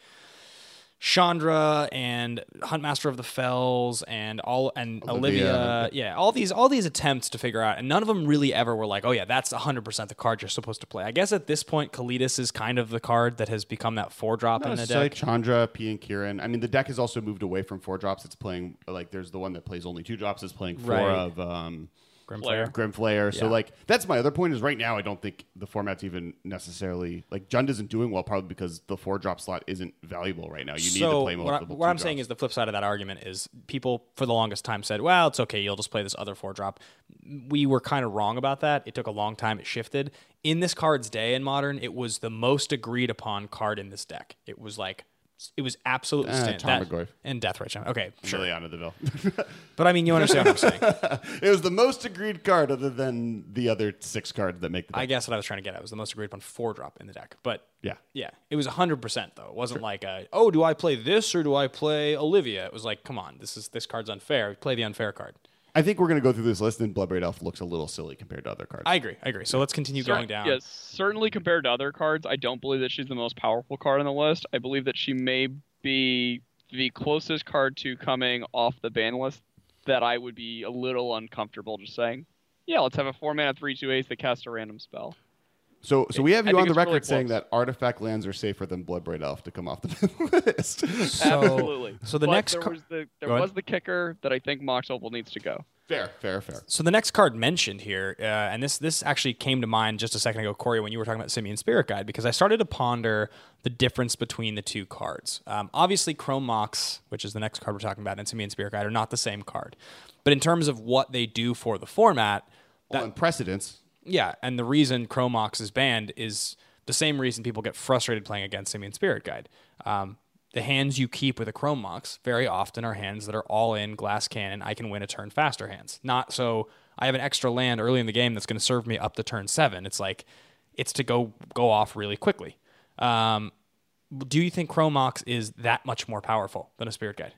Chandra and Huntmaster of the Fells and all and Olivia. Olivia. yeah, all these all these attempts to figure out, and none of them really ever were like, oh yeah, that's hundred percent the card you're supposed to play. I guess at this point, Kalitas is kind of the card that has become that four drop No, in it's like deck. Chandra, P and Kiran. I mean, the deck has also moved away from four drops. It's playing like there's the one that plays only two drops. Is playing four Right. of um, Grim Flayer. Grim Flayer. So Yeah. like that's my other point is right now I don't think the format's even necessarily like Jund isn't doing well probably because the four drop slot isn't valuable right now. You need to play what, I, multiple. what I'm two saying is the flip side of that argument is people for the longest time said, "Well, it's okay, you'll just play this other four drop." We were kind of wrong about that. It took a long time. It shifted in this card's day in modern. It was the most agreed upon card in this deck. It was like it was absolutely Uh, stand- that- Tarmogoyf. and Deathrite Shaman. Okay, sure, Liliana Deville. but I mean, you understand what I'm saying. it was the most agreed card other than the other six cards that make the deck. I guess what I was trying to get at was the most agreed upon four drop in the deck, but yeah. Yeah, it was 100% though. It wasn't like a, oh, do I play this or do I play Olivia? It was like, come on, this is this card's unfair. Play the unfair card. I think we're gonna go through this list and Bloodbraid Elf looks a little silly compared to other cards. I agree. I agree. So let's continue Cer- going down. Yes, certainly compared to other cards, I don't believe that she's the most powerful card on the list. I believe that she may be the closest card to coming off the ban list that I would be a little uncomfortable just saying, yeah, let's have a four mana three two ace that casts a random spell. So, so we have you on the it's really record saying close. that artifact lands are safer than Bloodbraid Elf to come off the list. So, Absolutely. So the But next there car- was the there was the kicker that I think Mox Opal needs to go. fair, fair, fair. So the next card mentioned here, uh, and this this actually came to mind just a second ago, Corey, when you were talking about Simian Spirit Guide, because I started to ponder the difference between the two cards. Um, obviously, Chrome Mox, which is the next card we're talking about, and Simian Spirit Guide are not the same card, but in terms of what they do for the format, Well, in precedence, yeah, and the reason Chrome Mox is banned is the same reason people get frustrated playing against Simian Spirit Guide. Um, the hands you keep with a Chrome Mox very often are hands that are all in glass cannon. I can win a turn faster hands. Not so I have an extra land early in the game that's going to serve me up to turn seven. It's like it's to go go off really quickly. Um, do you think Chrome Mox is that much more powerful than a Spirit Guide?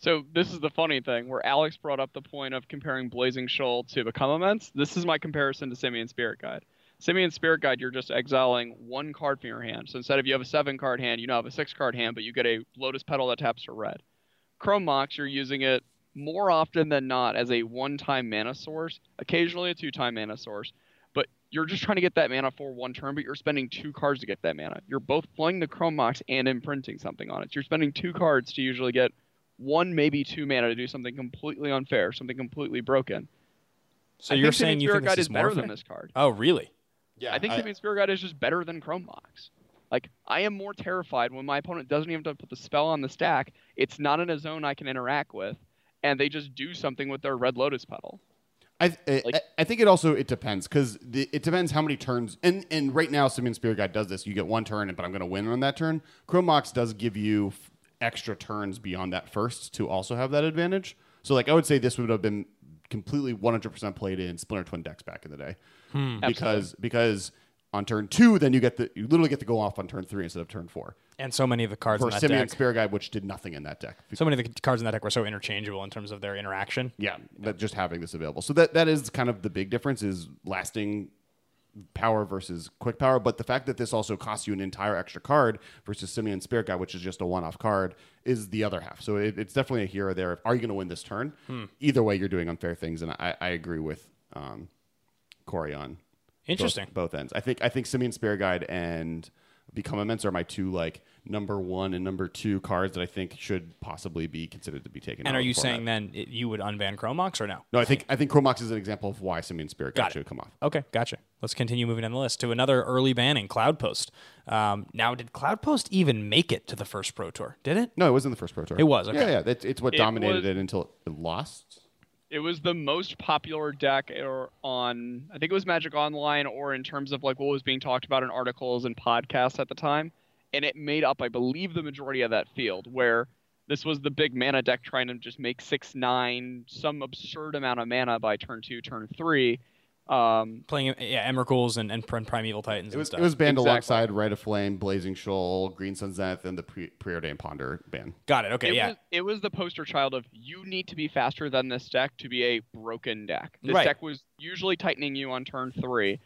So this is the funny thing, where Alex brought up the point of comparing Blazing Shoal to Become Immense. This is my comparison to Simian Spirit Guide. Simian Spirit Guide, you're just exiling one card from your hand. So instead of you have a seven card hand, you now have a six card hand, but you get a Lotus Petal that taps for red. Chrome Mox, you're using it more often than not as a one time mana source, occasionally a two time mana source. But you're just trying to get that mana for one turn, but you're spending two cards to get that mana. You're both playing the Chrome Mox and imprinting something on it. So you're spending two cards to usually get one, maybe two mana to do something completely unfair, something completely broken. So I you're think saying Simian you Spirit think this Guide is is more better than this card. Oh, really? yeah, I think Simian Spirit Guide is just better than Chrome Mox. Like I am more terrified when my opponent doesn't even have to put the spell on the stack. It's not in a zone I can interact with, and they just do something with their red lotus petal. I, eh, I, Like- I think it also it depends because it depends how many turns and and right now Simian Spirit Guide does this. You get one turn, but I'm going to win on that turn. Chrome Mox does give you f- extra turns beyond that first to also have that advantage. So like I would say this would have been completely 100% played in Splinter Twin decks back in the day hmm. because because on turn two then you get the you literally get to go off on turn three instead of turn four And so many of the cards for in that Simian deck. Spirit Guide, which did nothing in that deck. So many of the cards in that deck were so interchangeable in terms of their interaction. Yeah, but just having this available. So that that is kind of the big difference is lasting power versus quick power. But the fact that this also costs you an entire extra card versus Simian Spirit Guide, which is just a one-off card, is the other half. So it, it's definitely a hero there. Are you going to win this turn? Either way, you're doing unfair things, and I, I agree with um, Corey on both- Interesting. both, ends. I think I think Simian Spirit Guide and Become Immense are my two like number one and number two cards that I think should possibly be considered to be taken. And out are you format. saying then it, you would unban Chrome Mox or no? No, I think I think Chrome Mox is an example of why Simian Spirit Guide Got it. should come off. Okay, gotcha. Let's continue moving down the list to another early banning, Cloudpost. Um, now, did Cloudpost even make it to the first Pro Tour? Did it? No, it was in the first Pro Tour. It was, okay. Yeah, yeah. It's, it's what It dominated was- it until it lost. It was the most popular deck on I think it was Magic Online or in terms of like what was being talked about in articles and podcasts at the time. And it made up, I believe, the majority of that field where this was the big mana deck trying to just make six nine, some absurd amount of mana by turn two, turn three. Um, Playing yeah, Emrakul's and, and Prim- Primeval Titans It and was stuff. it was banned Exactly. alongside Rite of Flame, Blazing Shoal, Green Sun Zenith, and the pre- preordained Ponder ban. Got it. Okay, it yeah. was it was the poster child of you need to be faster than this deck to be a broken deck. This Right. deck was usually tightening you on turn three,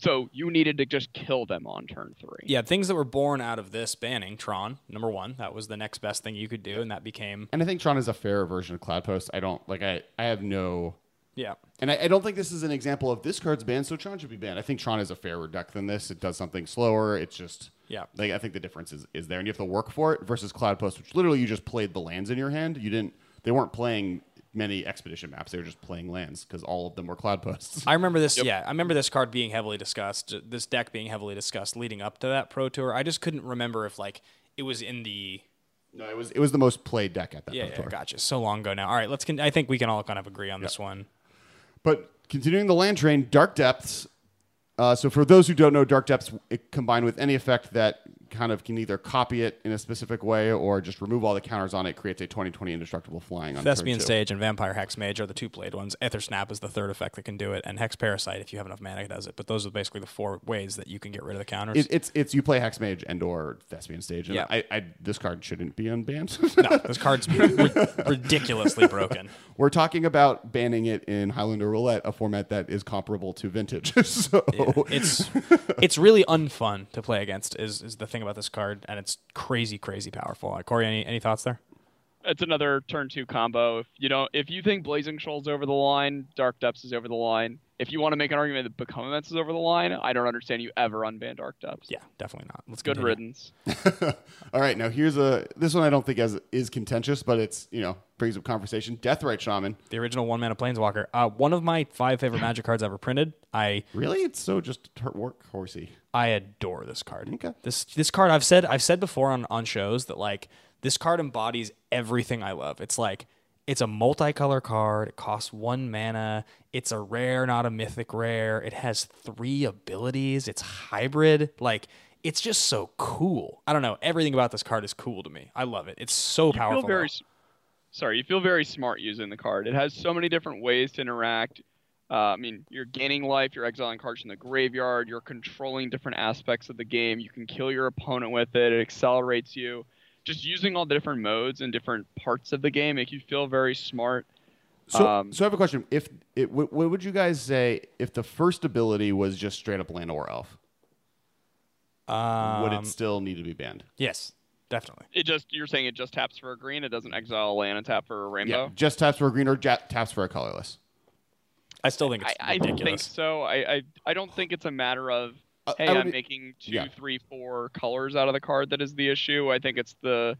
so you needed to just kill them on turn three. Yeah, things that were born out of this banning, Tron, number one, that was the next best thing you could do, and that became And I think Tron is a fairer version of Cloudpost. I don't like I I have no yeah. and I, I don't think this is an example of this card's banned, so Tron should be banned. I think Tron is a fairer deck than this. It does something slower. It's just Yeah. Like I think the difference is, is there, and you have to work for it. Versus Cloudpost, which literally you just played the lands in your hand. You didn't. They weren't playing many expedition maps. They were just playing lands because all of them were Cloudposts. I remember this. Yeah, I remember this card being heavily discussed. This deck being heavily discussed leading up to that Pro Tour. I just couldn't remember if like it was in the. no, it was it was the most played deck at that Yeah, Pro yeah Tour. gotcha. So long ago now. All right, let's. Con- I think we can all kind of agree on this one. But continuing the land train, Dark Depths. Uh, so for those who don't know, Dark Depths it combined with any effect that kind of can either copy it in a specific way or just remove all the counters on it creates a 2020 indestructible flying on Thespian. Stage and Vampire Hex Mage are the two played ones. Aether Snap is the third effect that can do it, and Hex Parasite, if you have enough mana, does it. But those are basically the four ways that you can get rid of the counters. It, it's it's you play Hexmage and or Thespian Stage. And Yeah. I, I this card shouldn't be unbanned. no, this card's ridiculously broken. We're talking about banning it in Highlander Roulette, a format that is comparable to Vintage. so It's it's really unfun to play against. Is is the thing about this card, and it's crazy, crazy powerful. Uh, Corey, any any thoughts there? It's another turn two combo. If you don't, if you think Blazing Shoals over the line, Dark Depths is over the line. If you want to make an argument that Become Immense is over the line, I don't understand you ever unban Dark Depths. Yeah, definitely not. Let's Good continue. riddance. All right, now here's a this one I don't think as is contentious, but it's you know brings up conversation. Deathrite Shaman. The original one mana planeswalker. Uh, one of my five favorite Magic cards ever printed. I Really, it's so just her- work horsey. I adore this card. Okay. This this card I've said I've said before on on shows that like this card embodies everything I love. It's like it's a multicolor card. It costs one mana. It's a rare, not a mythic rare. It has three abilities. It's hybrid. Like it's just so cool. I don't know. Everything about this card is cool to me. I love it. It's so You powerful. feel very, sorry, you feel very smart using the card. It has so many different ways to interact. Uh, I mean, you're gaining life, you're exiling cards from the graveyard, you're controlling different aspects of the game. You can kill your opponent with it. It accelerates you. Just using all the different modes and different parts of the game make you feel very smart. So, Um, so I have a question. If it, what, what would you guys say if the first ability was just straight up land or elf? Um, would it still need to be banned? yes, definitely. It just you're saying it just taps for a green. It doesn't exile a land and tap for a rainbow. Yeah, just taps for a green or ja- taps for a colorless. I still think it's I, I think ridiculous. so. I, I I don't think it's a matter of hey, I would I'm be- making two, yeah. three, four colors out of the card that is the issue. I think it's the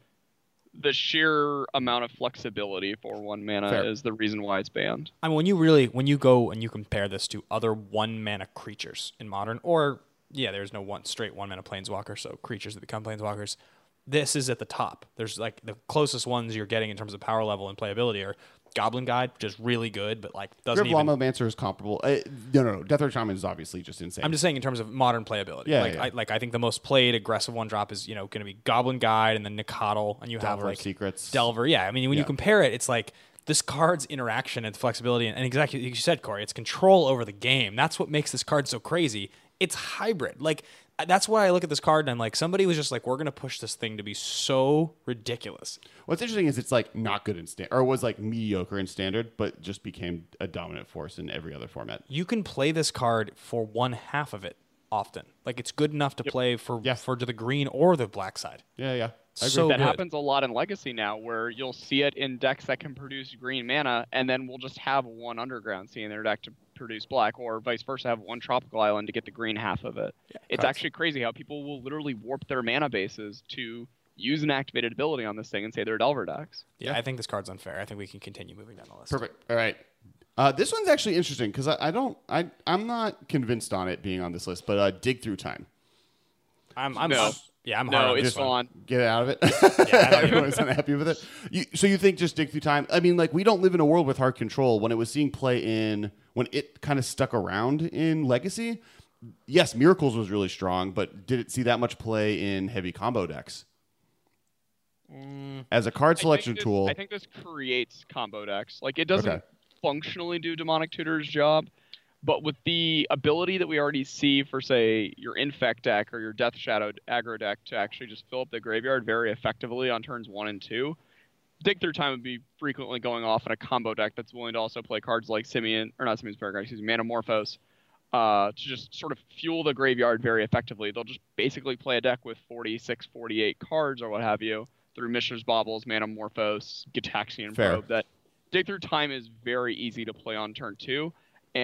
the sheer amount of flexibility for one mana Fair. is the reason why it's banned. I mean, when you really when you go and you compare this to other one mana creatures in modern or yeah, there's no one straight one mana planeswalker, so creatures that become planeswalkers. This is at the top. There's like the closest ones you're getting in terms of power level and playability are Goblin Guide, just really good, but like doesn't Grim even. Llama is comparable. Uh, no, no, no. Deathrite Shaman is obviously just insane. I'm just saying in terms of modern playability. Yeah, like yeah. I like I think the most played aggressive one drop is you know going to be Goblin Guide and then Nacatl, and you have like Secrets. Delver. Yeah, I mean when Yeah. you compare it, it's like this card's interaction and flexibility, and, and exactly like you said, Corey, it's control over the game. That's what makes this card so crazy. It's hybrid. Like that's why I look at this card and I'm like, somebody was just like, we're gonna push this thing to be so ridiculous. What's interesting is it's like not good in standard, or was like mediocre in standard, but just became a dominant force in every other format. you can play this card for one half of it often. Like it's good enough to play for Yeah. for the green or the black side. Yeah, yeah. I agree. So that good. happens a lot in Legacy now, where you'll see it in decks that can produce green mana, and then we'll just have one Underground Sea in their deck to produce black, or vice versa, have one Tropical Island to get the green half of it. it's cards. actually crazy how people will literally warp their mana bases to use an activated ability on this thing and say they're Delver decks. Yeah, I think this card's unfair. I think we can continue moving down the list. Perfect. All right. Uh, this one's actually interesting because I, I don't I I'm not convinced on it being on this list, but uh, dig through time. I'm, I'm No. Yeah, I'm No, hard on it's fun. one. gone. Get out of it. Yeah, I don't Everyone's unhappy with it. You, so you think just dig through time? I mean, like we don't live in a world with hard control. When it was seeing play in, when it kind of stuck around in Legacy, yes, Miracles was really strong, but did it see that much play in heavy combo decks? Mm. As a card I selection this- tool, I think this creates combo decks. Like it doesn't Okay. functionally do Demonic Tutor's job, but with the ability that we already see for say your Infect deck or your Death Shadow aggro deck to actually just fill up the graveyard very effectively on turns one and two, Dig Through Time would be frequently going off in a combo deck that's willing to also play cards like Simian or not Simeon's Paragon, excuse me, Manamorphose. Uh, to just sort of fuel the graveyard very effectively. They'll just basically play a deck with 46, 48 cards or what have you through Mishra's Baubles, Manamorphose, Gitaxian Fair. Probe. That Dig Through Time is very easy to play on turn two,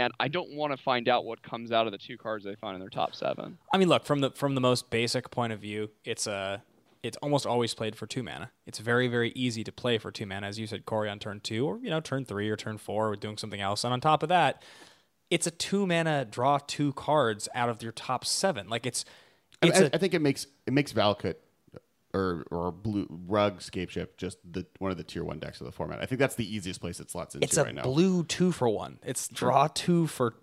and I don't want to find out what comes out of the two cards they find in their top seven. I mean, look from the from the most basic point of view, it's a it's almost always played for two mana. It's very very easy to play for two mana, as you said, Corey, on turn two or you know turn three or turn four, or doing something else. And on top of that, it's a two mana draw two cards out of your top seven. Like it's I, it's I- a- I think it makes it makes Valakut or or blue rug Scapeshift just the one of the tier one decks of the format. I think that's the easiest place it slots into it's a right now. blue two for one. It's draw two for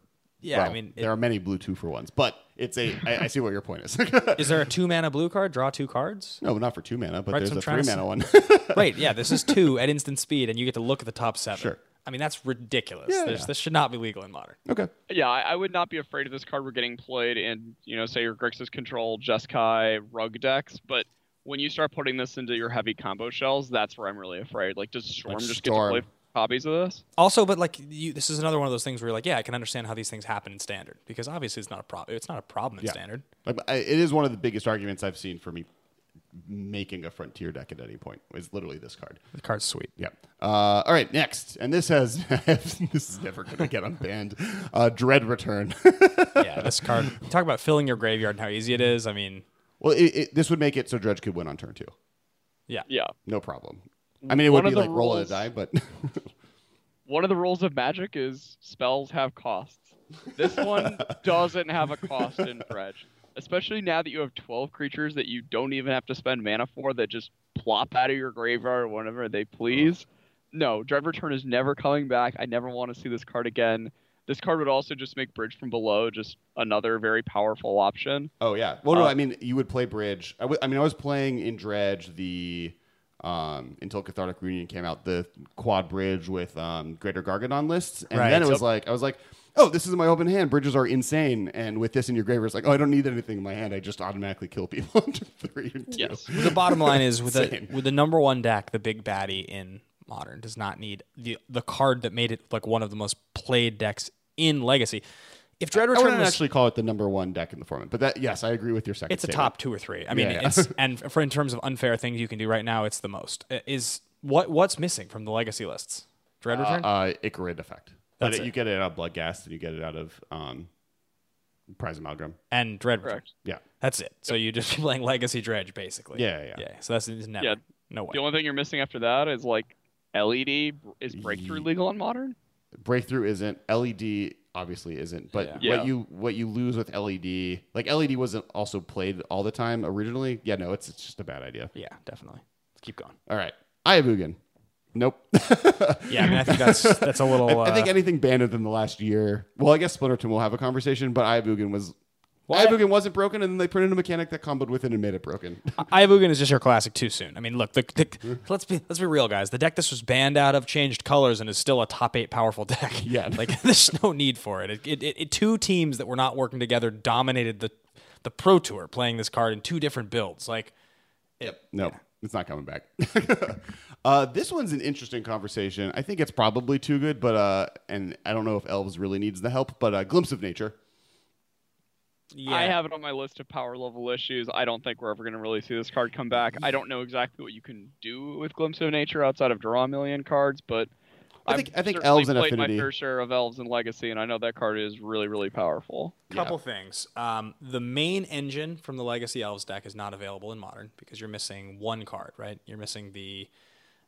yeah. Well, I mean, it- there are many blue two for ones, but it's a. I, I see what your point is. is there a two mana blue card? Draw two cards. no, not for two mana, but Right, there's so I'm a trying three to mana one. right, yeah, this is two at instant speed, and you get to look at the top seven. Sure. I mean, that's ridiculous. Yeah, There's- yeah. This should not be legal in modern. okay. Yeah, I, I would not be afraid of this card we're getting played in, you know, say your Grixis Control, Jeskai, Rug decks, but when you start putting this into your heavy combo shells, that's where I'm really afraid. Like, does Storm Like just Storm. get to play copies of this? Also, but like you, this is another one of those things where you're like, yeah, I can understand how these things happen in standard because obviously it's not a problem. It's not a problem in Yeah. standard. Like, it is one of the biggest arguments I've seen for me making a frontier deck at any point. Is literally this card. The card's sweet. Yeah. Uh, all right, next, and this has this is never going to get unbanned. Uh, Dread Return. yeah, this card. Talk about filling your graveyard and how easy it is. I mean, well, it, it, this would make it so Dredge could win on turn two. yeah, Yeah. No problem. I mean, it One would be the like roll a die, but One of the rules of Magic is spells have costs. This one doesn't have a cost in Dredge. Especially now that you have 12 creatures that you don't even have to spend mana for that just plop out of your graveyard whenever they please. No, Dread Return is never coming back. I never want to see this card again. This card would also just make Bridge from Below just another very powerful option. Oh yeah. Well, no, Uh, I mean you would play bridge. I, w- I mean I was playing in Dredge the um, until Cathartic Reunion came out the quad bridge with um, Greater Gargadon lists, and Right. then it was Yep. like I was like, oh, this is my open hand. Bridges are insane, and with this in your graveyard, it's like, oh, I don't need anything in my hand. I just automatically kill people under three and two. Yes. the bottom line is with the with the number one deck, the big baddie in modern does not need the the card that made it like one of the most played decks in Legacy. If Dread Return I wouldn't was actually call it the number one deck in the format, but that yes, I agree with your second. it's a top two or three. I mean, Yeah, yeah. it's and for in terms of unfair things you can do right now, it's the most. Uh, Is what what's missing from the legacy lists? Dread Uh, Return. uh, Ichorid effect. But That's it- it. you get it out of Bloodghast and you get it out of um, Prized Amalgam. and Dread Return. Correct. Yeah. That's it. So you're just playing Legacy Dredge basically. Yeah, yeah. yeah. So that's it's never. Yeah. No way. The only thing you're missing after that is like LED. Is Breakthrough legal on Modern? Breakthrough isn't LED. obviously isn't. But Yeah. what you what you lose with LED, like LED wasn't also played all the time originally. Yeah, no, it's it's just a bad idea. Yeah, definitely. Let's keep going. All right, Eye of Ugin. Nope. Yeah, I mean, I think that's that's a little. I, I think uh, anything banned within the last year. Well, I guess Splinter Twin will have a conversation, but Eye of Ugin was. Well, Eye of Ugin wasn't broken, and then they printed a mechanic that comboed with it and made it broken. Eye of Ugin is just your classic too soon. I mean, look, the, the, let's be let's be real, guys. The deck this was banned out of changed colors and is still a top eight powerful deck. Yeah. like there's no need for it. It, it, it. it- Two teams that were not working together dominated the the Pro Tour, playing this card in two different builds. Like, Yep. No, it's not coming back. uh, this one's an interesting conversation. I think it's probably too good, but uh, and I don't know if Elves really needs the help. But uh, Glimpse of Nature. Yeah, I have it on my list of power level issues. I don't think we're ever going to really see this card come back. I don't know exactly what you can do with Glimpse of Nature outside of draw a million cards, but I think- I've I think Elves and played Affinity- my fair share of Elves and Legacy, and I know that card is really, really powerful. Couple things. Um, the main engine from the Legacy Elves deck is not available in Modern because you're missing one card, right? You're missing the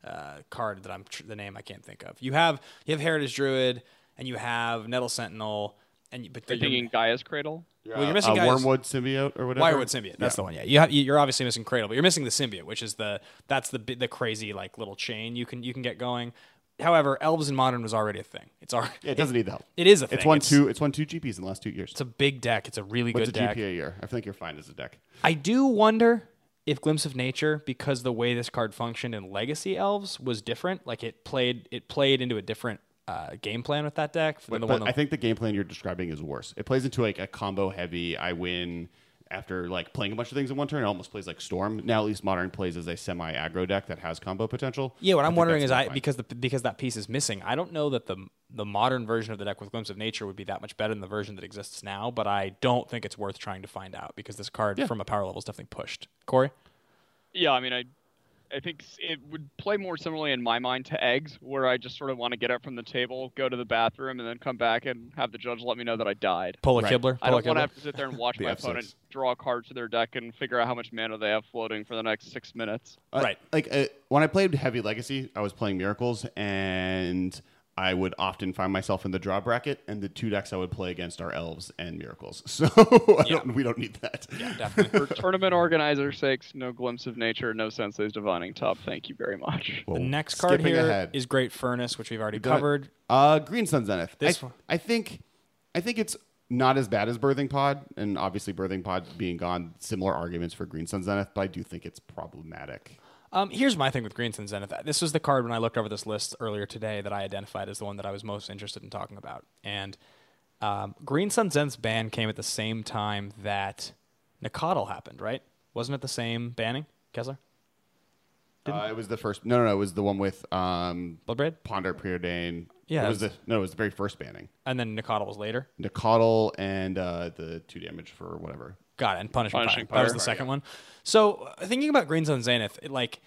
uh, card that I'm tr- the name I can't think of. You have you have Heritage Druid and you have Nettle Sentinel, and you, but Are you you're- thinking Gaia's Cradle? well, you're missing uh, guys- Wormwood Symbiote or whatever. Wirewood Symbiote. That's the one. Yeah, you have, you're obviously missing Cradle, but you're missing the Symbiote, which is the that's the the crazy like little chain you can you can get going. However, Elves in Modern was already a thing. It's already Yeah, it doesn't need the help. it is a thing. It's won It's- two. It's won two GPs in the last two years. It's a big deck. It's a really What's good a deck. GP a year? I think you're fine as a deck. I do wonder if Glimpse of Nature, because the way this card functioned in Legacy Elves was different. Like it played, it played into a different uh, game plan with that deck than the but one. I think the game plan you're describing is worse. It plays into like a combo heavy. I win after like playing a bunch of things in one turn. It almost plays like Storm. Now at least Modern plays as a semi aggro deck that has combo potential. yeah, what I I'm wondering is, I fine. because the because that piece is missing. I don't know that the the modern version of the deck with Glimpse of Nature would be that much better than the version that exists now. But I don't think it's worth trying to find out because this card from a power level is definitely pushed. Corey, Yeah, I mean, I, I think it would play more similarly in my mind to eggs, where I just sort of want to get up from the table, go to the bathroom, and then come back and have the judge let me know that I died. pull a Right. Kibler. I Pull a don't want to have to sit there and watch The my F6. opponent draw a card to their deck and figure out how much mana they have floating for the next six minutes. Uh, Right. Like uh, when I played Heavy Legacy, I was playing Miracles, and I would often find myself in the draw bracket, and the two decks I would play against are Elves and Miracles. So I Yeah. don't, we don't need that. Yeah, definitely. For tournament organizers' sakes, no glimpse of nature, no sensei's divining top. Thank you very much. the next card Skipping here is ahead. Great Furnace, which we've already done covered. Uh, Green Sun Zenith. This I, one. I think, I think it's not as bad as Birthing Pod, and obviously Birthing Pod being gone, similar arguments for Green Sun Zenith, but I do think it's problematic. Um, here's my thing with Green Sun Zenith. This was the card when I looked over this list earlier today that I identified as the one that I was most interested in talking about. And um, Green Sun Zenith's ban came at the same time that Nacatl happened, right? Wasn't it the same banning, Kessler? Uh, it was the first. No, no, no. It was the one with um, Bloodbraid? Ponder Preordain. Yeah, It was the no. It was the very first banning. And then Nacatl was later. Nacatl and uh, the two damage for whatever. Got it. And Punishing, Punishing Fire. That was Fire. the second one. So uh, thinking about Green Sun Zenith, it, like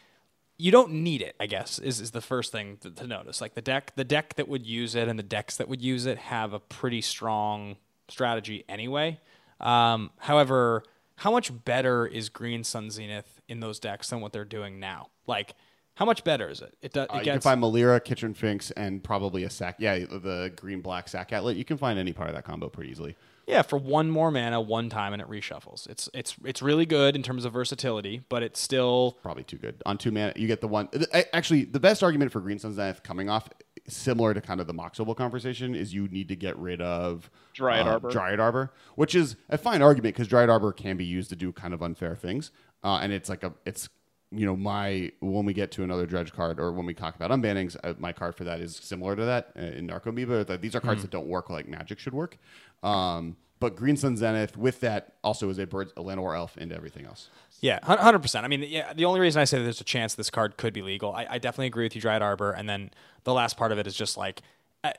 you don't need it. I guess is, is the first thing to, to notice. Like the deck, the deck that would use it and the decks that would use it have a pretty strong strategy anyway. Um, however, how much better is Green Sun Zenith in those decks than what they're doing now? Like. How much better is it? It, do, it Uh, you can find Melira, Kitchen Finks, and probably a sack. Yeah, the green black sack outlet. You can find any part of that combo pretty easily. Yeah, for one more mana, one time, and it reshuffles. It's it's it's really good in terms of versatility, but it's still Probably too good on two mana. You get the one. Actually, the best argument for Green Sun Zenith coming off, similar to kind of the Mox Opal conversation, is you need to get rid of Dryad uh, Arbor. Dryad Arbor, which is a fine argument because Dryad Arbor can be used to do kind of unfair things, uh, and it's like a it's you know my when we get to another dredge card or when we talk about unbannings, uh, my card for that is similar to that uh, in Narcomoeba. That these are cards that don't work like Magic should work. Um, but Green Sun Zenith with that also is a bird, a Llanowar elf, and everything else. Yeah, hundred percent. I mean, yeah. The only reason I say there's a chance this card could be legal, I, I definitely agree with you, Dryad Arbor. And then the last part of it is just like uh,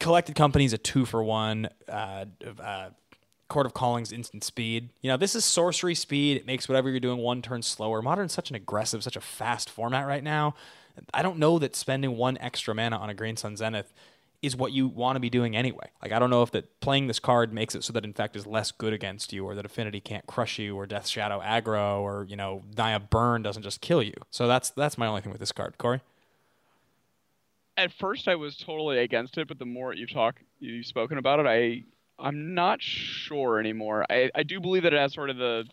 collected companies a two for one. Uh, uh, Chord of Calling's instant speed. You know, this is sorcery speed. It makes whatever you're doing one turn slower. Modern's such an aggressive, such a fast format right now. I don't know that spending one extra mana on a Green Sun Zenith is what you want to be doing anyway. Like I don't know if that playing this card makes it so that Infect is less good against you, or that Affinity can't crush you, or Death Shadow aggro, or you know Naya Burn doesn't just kill you. So that's that's my only thing with this card, Corey. At first, I was totally against it, but the more you've talked, you've spoken about it. I I'm not sure anymore. I, I do believe that it has sort of the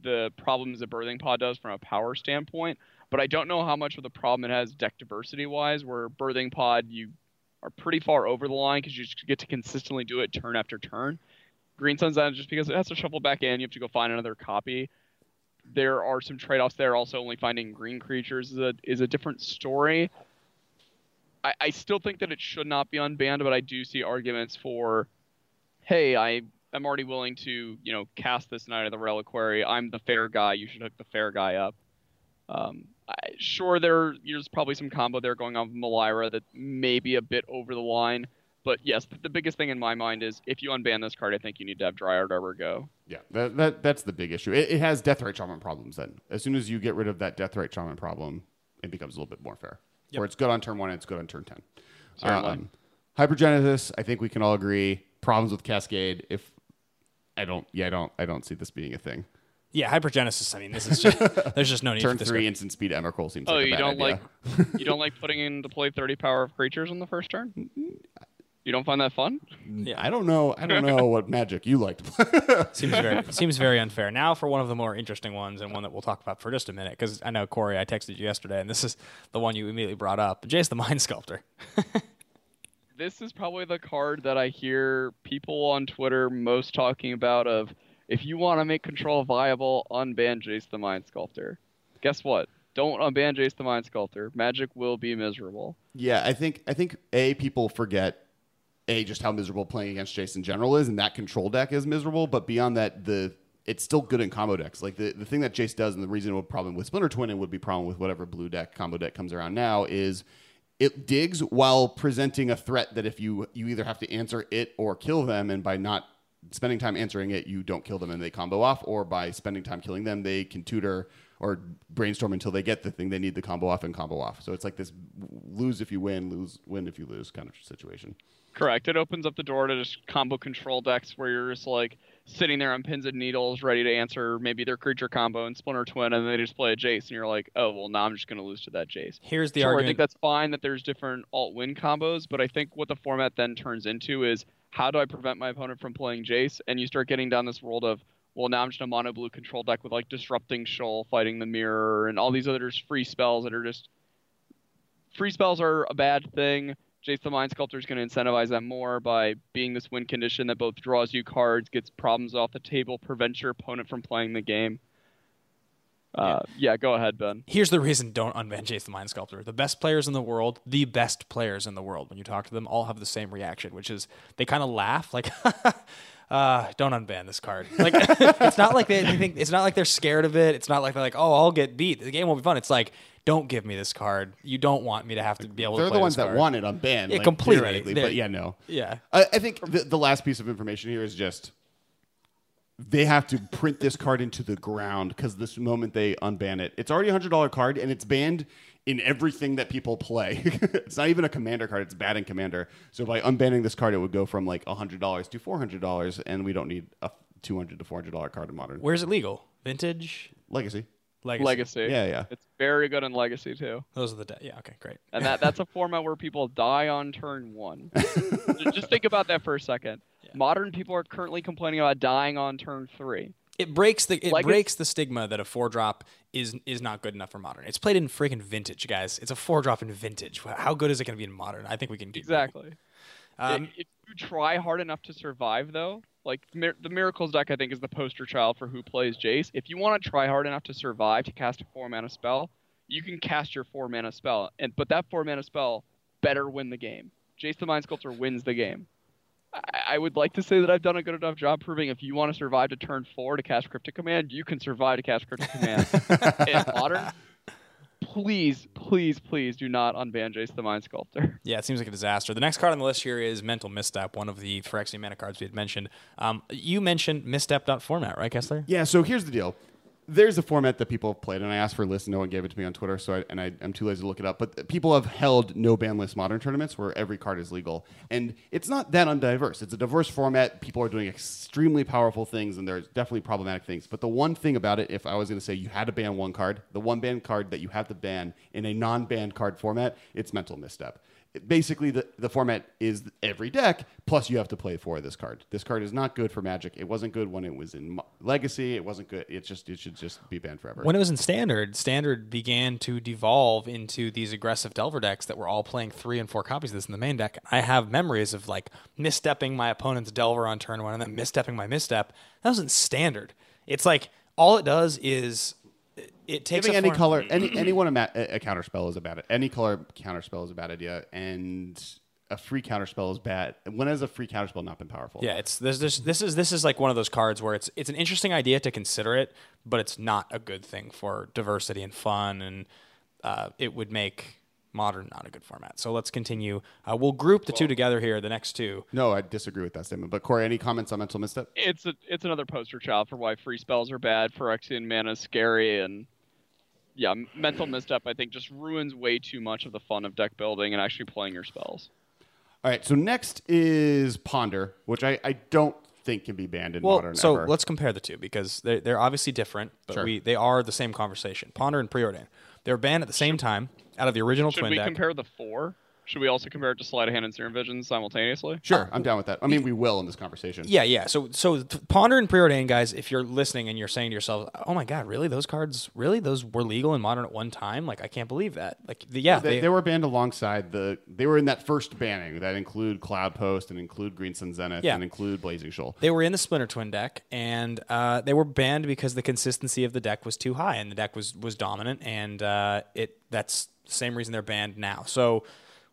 the problems that Birthing Pod does from a power standpoint, but I don't know how much of the problem it has deck diversity wise. Where Birthing Pod you are pretty far over the line because you just get to consistently do it turn after turn. Green Sun's that just because it has to shuffle back in, you have to go find another copy. There are some trade-offs there. Also, only finding green creatures is a is a different story. I, I still think that it should not be unbanned, but I do see arguments for, hey, I am already willing to you know cast this Knight of the Reliquary. I'm the fair guy. You should hook the fair guy up. Um, sure, there there's probably some combo there going on with Melira that may be a bit over the line. But yes, the, the biggest thing in my mind is if you unban this card, I think you need to have Dryad Arbor go. Yeah, that, that that's the big issue. It, it has Deathrite Shaman problems. Then, as soon as you get rid of that Death Deathrite Shaman problem, it becomes a little bit more fair. Yep. Where it's good on turn one, and it's good on turn ten. Certainly. Um, Hypergenesis, I think we can all agree. Problems with Cascade. If I don't, yeah, I don't, I don't see this being a thing. Yeah, hypergenesis. I mean, this is just there's just no need Turn for this three instant speed Emrakul seems Oh, like a you bad don't idea. like you don't like putting in deploy 30 power of creatures on the first turn? Mm, mm, you don't find that fun? Mm, yeah. I don't know. I don't know what magic you like to play. Seems very seems very unfair. Now for one of the more interesting ones and one that we'll talk about for just a minute because I know Corey, I texted you yesterday, and this is the one you immediately brought up. Jace the Mind Sculptor. This is probably the card that I hear people on Twitter most talking about of if you want to make control viable, unban Jace the Mind Sculptor. Guess what? Don't unban Jace the Mind Sculptor. Magic will be miserable. Yeah, I think I think a people forget a just how miserable playing against Jace in general is, and that control deck is miserable. But beyond that, the it's still good in combo decks. Like the, the thing that Jace does, and the reason it would problem with Splinter Twin and would be problem with whatever blue deck combo deck comes around now is it digs while presenting a threat that if you you either have to answer it or kill them, and by not spending time answering it, you don't kill them and they combo off, or by spending time killing them, they can tutor or brainstorm until they get the thing they need the combo off and combo off. So it's like this lose if you win, lose win if you lose kind of situation. Correct. It opens up the door to just combo control decks where you're just like sitting there on pins and needles, ready to answer maybe their creature combo and Splinter Twin, and then they just play a Jace, and you're like, oh well, now I'm just going to lose to that Jace. Here's the sure, I think that's fine that there's different alt win combos, but I think what the format then turns into is how do I prevent my opponent from playing Jace? And you start getting down this world of well, now I'm just a mono blue control deck with like disrupting shoal, fighting the mirror, and all these other just free spells that are just free spells are a bad thing. Jace the Mind Sculptor is going to incentivize them more by being this win condition that both draws you cards, gets problems off the table, prevents your opponent from playing the game. Uh, yeah, go ahead, Ben. Here's the reason don't unban Jace the Mind Sculptor. The best players in the world, the best players in the world, when you talk to them, all have the same reaction, which is they kind of laugh, like, uh, don't unban this card. Like, it's not like they, they think, it's not like they're scared of it. It's not like they're like, oh, I'll get beat. The game won't be fun. It's like, don't give me this card. You don't want me to have to be able They're to play the ones this that want it on ban, Yeah, like, completely. But yeah, no. Yeah. I, I think the, the last piece of information here is just they have to print this card into the ground because this moment they unban it, it's already a hundred dollar card and it's banned in everything that people play. it's not even a commander card; it's bad in commander. So by unbanning this card, it would go from like a hundred dollars to four hundred dollars, and we don't need a two hundred to four hundred dollar card in modern Where's it legal? Vintage? legacy. Legacy. Legacy. Yeah, yeah. It's very good in Legacy too. Those are the, de- yeah, okay, great. And that that's a format where people die on turn one. Ju- Just think about that for a second. Modern people are currently complaining about dying on turn three. It breaks the it Legacy- breaks the stigma that a four drop is is not good enough for modern. It's played in freaking vintage, guys. It's a four drop in vintage. How good is it going to be in modern? I think we can do Exactly. Um, if you try hard enough to survive, though, like Mir- the Miracles deck, I think is the poster child for who plays Jace. If you want to try hard enough to survive to cast a four mana spell, you can cast your four mana spell, and but that four mana spell better win the game. Jace the Mind Sculptor wins the game. I, I would like to say that I've done a good enough job proving if you want to survive to turn four to cast Cryptic Command, you can survive to cast Cryptic Command. in modern, please, please, please do not unban Jace the Mind Sculptor. Yeah, it seems like a disaster. The next card on the list here is Mental Misstep, one of the Phyrexian mana cards we had mentioned. Um, you mentioned misstep format, right, Kessler? Yeah, so here's the deal. There's a format that people have played, and I asked for a list, and no one gave it to me on Twitter, so I, and I, I'm too lazy to look it up. But people have held no ban list modern tournaments where every card is legal, and it's not that undiverse. It's a diverse format. People are doing extremely powerful things, and there's definitely problematic things. But the one thing about it, if I was going to say you had to ban one card, the one ban card that you have to ban in a non-banned card format, it's mental misstep basically the, the format is every deck plus you have to play for this card. This card is not good for Magic. It wasn't good when it was in Legacy. It wasn't good. It's just it should just be banned forever. When it was in standard, standard began to devolve into these aggressive Delver decks that were all playing three and four copies of this in the main deck. I have memories of like misstepping my opponent's Delver on turn one and then misstepping my misstep. That wasn't standard. It's like all it does is it takes Giving a any form- color, any anyone a, ma- a a counter spell is a bad. Any color counter spell is a bad idea, and a free counter spell is bad. When has a free counter spell not been powerful? Yeah, it's this, this this is this is like one of those cards where it's it's an interesting idea to consider it, but it's not a good thing for diversity and fun, and uh, it would make modern not a good format. So let's continue. Uh, we'll group the two together here. The next two. No, I disagree with that statement. But Corey, any comments on mental misstep? It's a, it's another poster child for why free spells are bad. for Phyrexian mana is scary, and yeah, m- mental misstep I think just ruins way too much of the fun of deck building and actually playing your spells. All right. So next is Ponder, which I, I don't think can be banned in Well, modern. so ever. let's compare the two because they're, they're obviously different, but Sure. we they are the same conversation. Ponder and Preordain. They were banned at the same time out of the original Should twin we deck. compare the four? Should we also compare it to Sleight of Hand and Serum Vision simultaneously? Sure, I'm down with that. I mean, we will in this conversation. Yeah, yeah. So, so Ponder and Preordain, guys, if you're listening and you're saying to yourself, "Oh my God, really? Those cards, really? Those were legal in Modern at one time? Like, I can't believe that." Like, the, yeah, They, they, they were banned alongside the. They were in that first banning that include Cloud Post and include Green Sun Zenith Yeah. and include Blazing Shoal. they were in the Splinter Twin deck, and uh, they were banned because the consistency of the deck was too high, and the deck was was dominant, and uh, it that's the same reason they're banned now. So,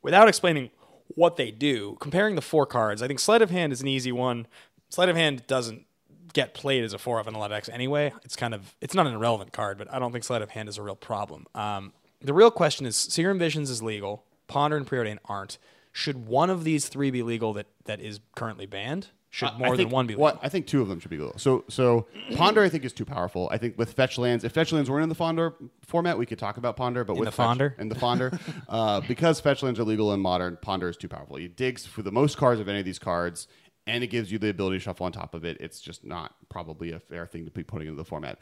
without explaining what they do, comparing the four cards, I think Sleight of Hand is an easy one. Sleight of Hand doesn't get played as a four of in a lot of decks anyway. It's kind of it's not an irrelevant card, but I don't think Sleight of Hand is a real problem. Um, the real question is Serum Visions is legal, Ponder and Preordain aren't. Should one of these three be legal that, that is currently banned? Should I more think, than one be legal? What I think two of them should be legal. So so Ponder I think is too powerful. I think with fetch lands, if fetch lands weren't in the Fonder format, we could talk about Ponder. But with the fetch- Fonder? in the Fonder, uh, because fetch lands are legal in modern, Ponder is too powerful. It digs for the most cards of any of these cards, and it gives you the ability to shuffle on top of it. It's just not probably a fair thing to be putting into the format.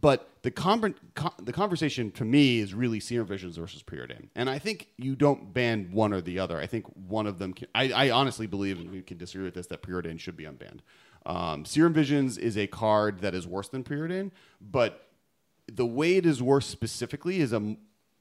But the con- the conversation to me is really Serum Visions versus Preordain, and I think you don't ban one or the other. I think one of them. Can, I, I honestly believe, and we can disagree with this, that Preordain should be unbanned. Um, Serum Visions is a card that is worse than Preordain, but the way it is worse specifically is a m-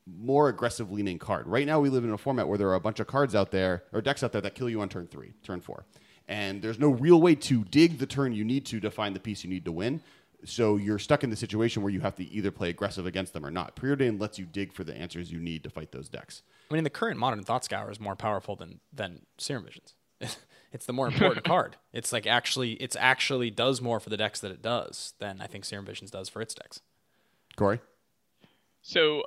more aggressive leaning card. Right now, we live in a format where there are a bunch of cards out there or decks out there that kill you on turn three, turn four, and there's no real way to dig the turn you need to to find the piece you need to win. So you're stuck in the situation where you have to either play aggressive against them or not. Preordain lets you dig for the answers you need to fight those decks. I mean, in the current modern Thought Scour is more powerful than than Serum Visions. it's the more important card. It's like actually, it's actually does more for the decks that it does than I think Serum Visions does for its decks. Corey, So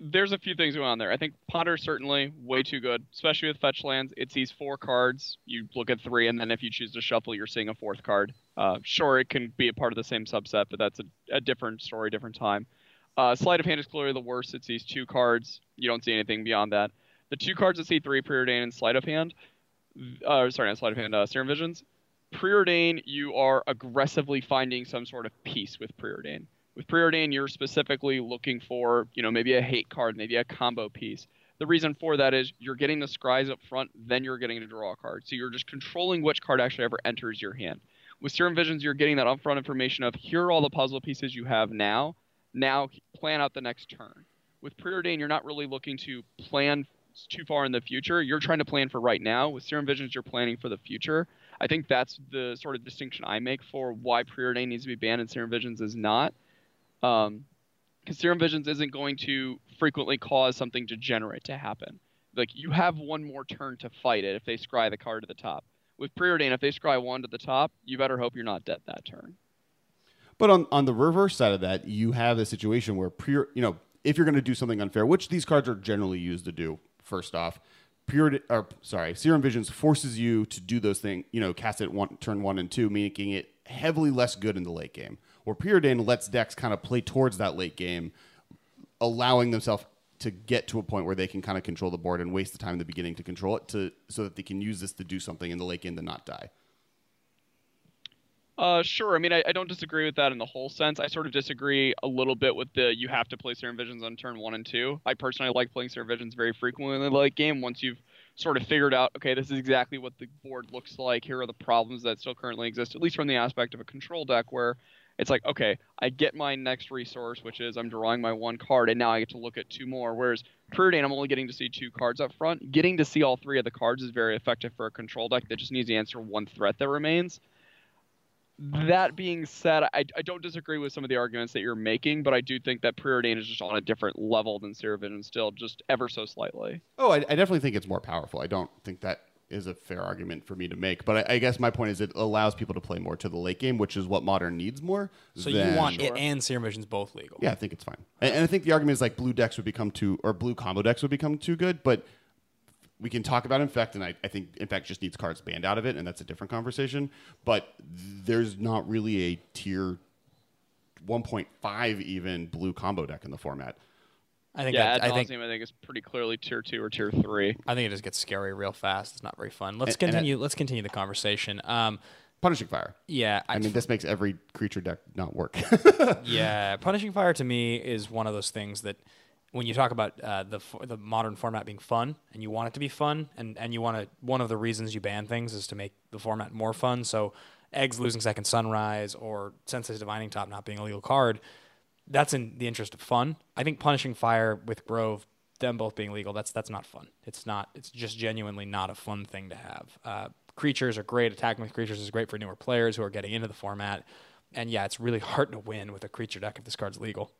there's a few things going on there. I think Ponder certainly way too good, especially with fetch lands. It sees four cards. You look at three, and then if you choose to shuffle, you're seeing a fourth card. Uh, sure, it can be a part of the same subset, but that's a, a different story, different time. Uh, Sleight of Hand is clearly the worst. It sees two cards. You don't see anything beyond that. The two cards that see three, Preordain and Sleight of Hand, uh, sorry, not Sleight of Hand, uh, Serum Visions. Preordain, you are aggressively finding some sort of piece with Preordain. With Preordain, you're specifically looking for, you know, maybe a hate card, maybe a combo piece. The reason for that is you're getting the scries up front, then you're getting to draw a card. So you're just controlling which card actually ever enters your hand. With Serum Visions, you're getting that upfront information of here are all the puzzle pieces you have now. Now plan out the next turn. With Preordain, you're not really looking to plan too far in the future. You're trying to plan for right now. With Serum Visions, you're planning for the future. I think that's the sort of distinction I make for why Preordain needs to be banned and Serum Visions is not. Um, because Serum Visions isn't going to frequently cause something degenerate to happen. Like you have one more turn to fight it if they scry the card to the top. With Preordain, if they scry one to the top, you better hope you're not dead that turn. But on, on the reverse side of that, you have a situation where pre you know, if you're going to do something unfair, which these cards are generally used to do, first off, pure, or sorry, Serum Visions forces you to do those things, you know, cast it one, turn one and two, making it heavily less good in the late game. Where Preordain lets decks kind of play towards that late game, allowing themselves to get to a point where they can kind of control the board and waste the time in the beginning to control it to so that they can use this to do something in the late game to not die. Uh, sure. I mean, I, I don't disagree with that in the whole sense. I sort of disagree a little bit with the you have to play Serum Visions on turn one and two. I personally like playing Serum Visions very frequently in the late game once you've sort of figured out, okay, this is exactly what the board looks like. Here are the problems that still currently exist, at least from the aspect of a control deck where it's like, okay, I get my next resource, which is I'm drawing my one card, and now I get to look at two more. Whereas Preordain, I'm only getting to see two cards up front. Getting to see all three of the cards is very effective for a control deck that just needs to answer one threat that remains. That being said, I, I don't disagree with some of the arguments that you're making, but I do think that Preordain is just on a different level than Vision still, just ever so slightly. Oh, I, I definitely think it's more powerful. I don't think that is a fair argument for me to make. But I, I guess my point is it allows people to play more to the late game, which is what modern needs more. So than- you want Sure. it and Serum Visions both legal. Yeah, I think it's fine. And, and I think the argument is like blue decks would become too, or blue combo decks would become too good. But we can talk about Infect, and I, I think Infect just needs cards banned out of it, and that's a different conversation. But there's not really a tier 1.5 even blue combo deck in the format. I think yeah, that, ad I think nauseam, I think it's pretty clearly tier two or tier three. I think it just gets scary real fast. It's not very fun. Let's And- and I- continue. let's continue the conversation. Um, Punishing Fire. yeah, I mean, this makes every creature deck not work. yeah, punishing fire to me is one of those things that when you talk about uh, the the modern format being fun and you want it to be fun and and you want to one of the reasons you ban things is to make the format more fun. So eggs losing second sunrise or Sensei's divining top not being a legal card, that's in the interest of fun. I think punishing fire with Grove, them both being legal, that's that's not fun. It's not. It's just genuinely not a fun thing to have. Uh, creatures are great. Attacking with creatures is great for newer players who are getting into the format. And yeah, it's really hard to win with a creature deck if this card's legal.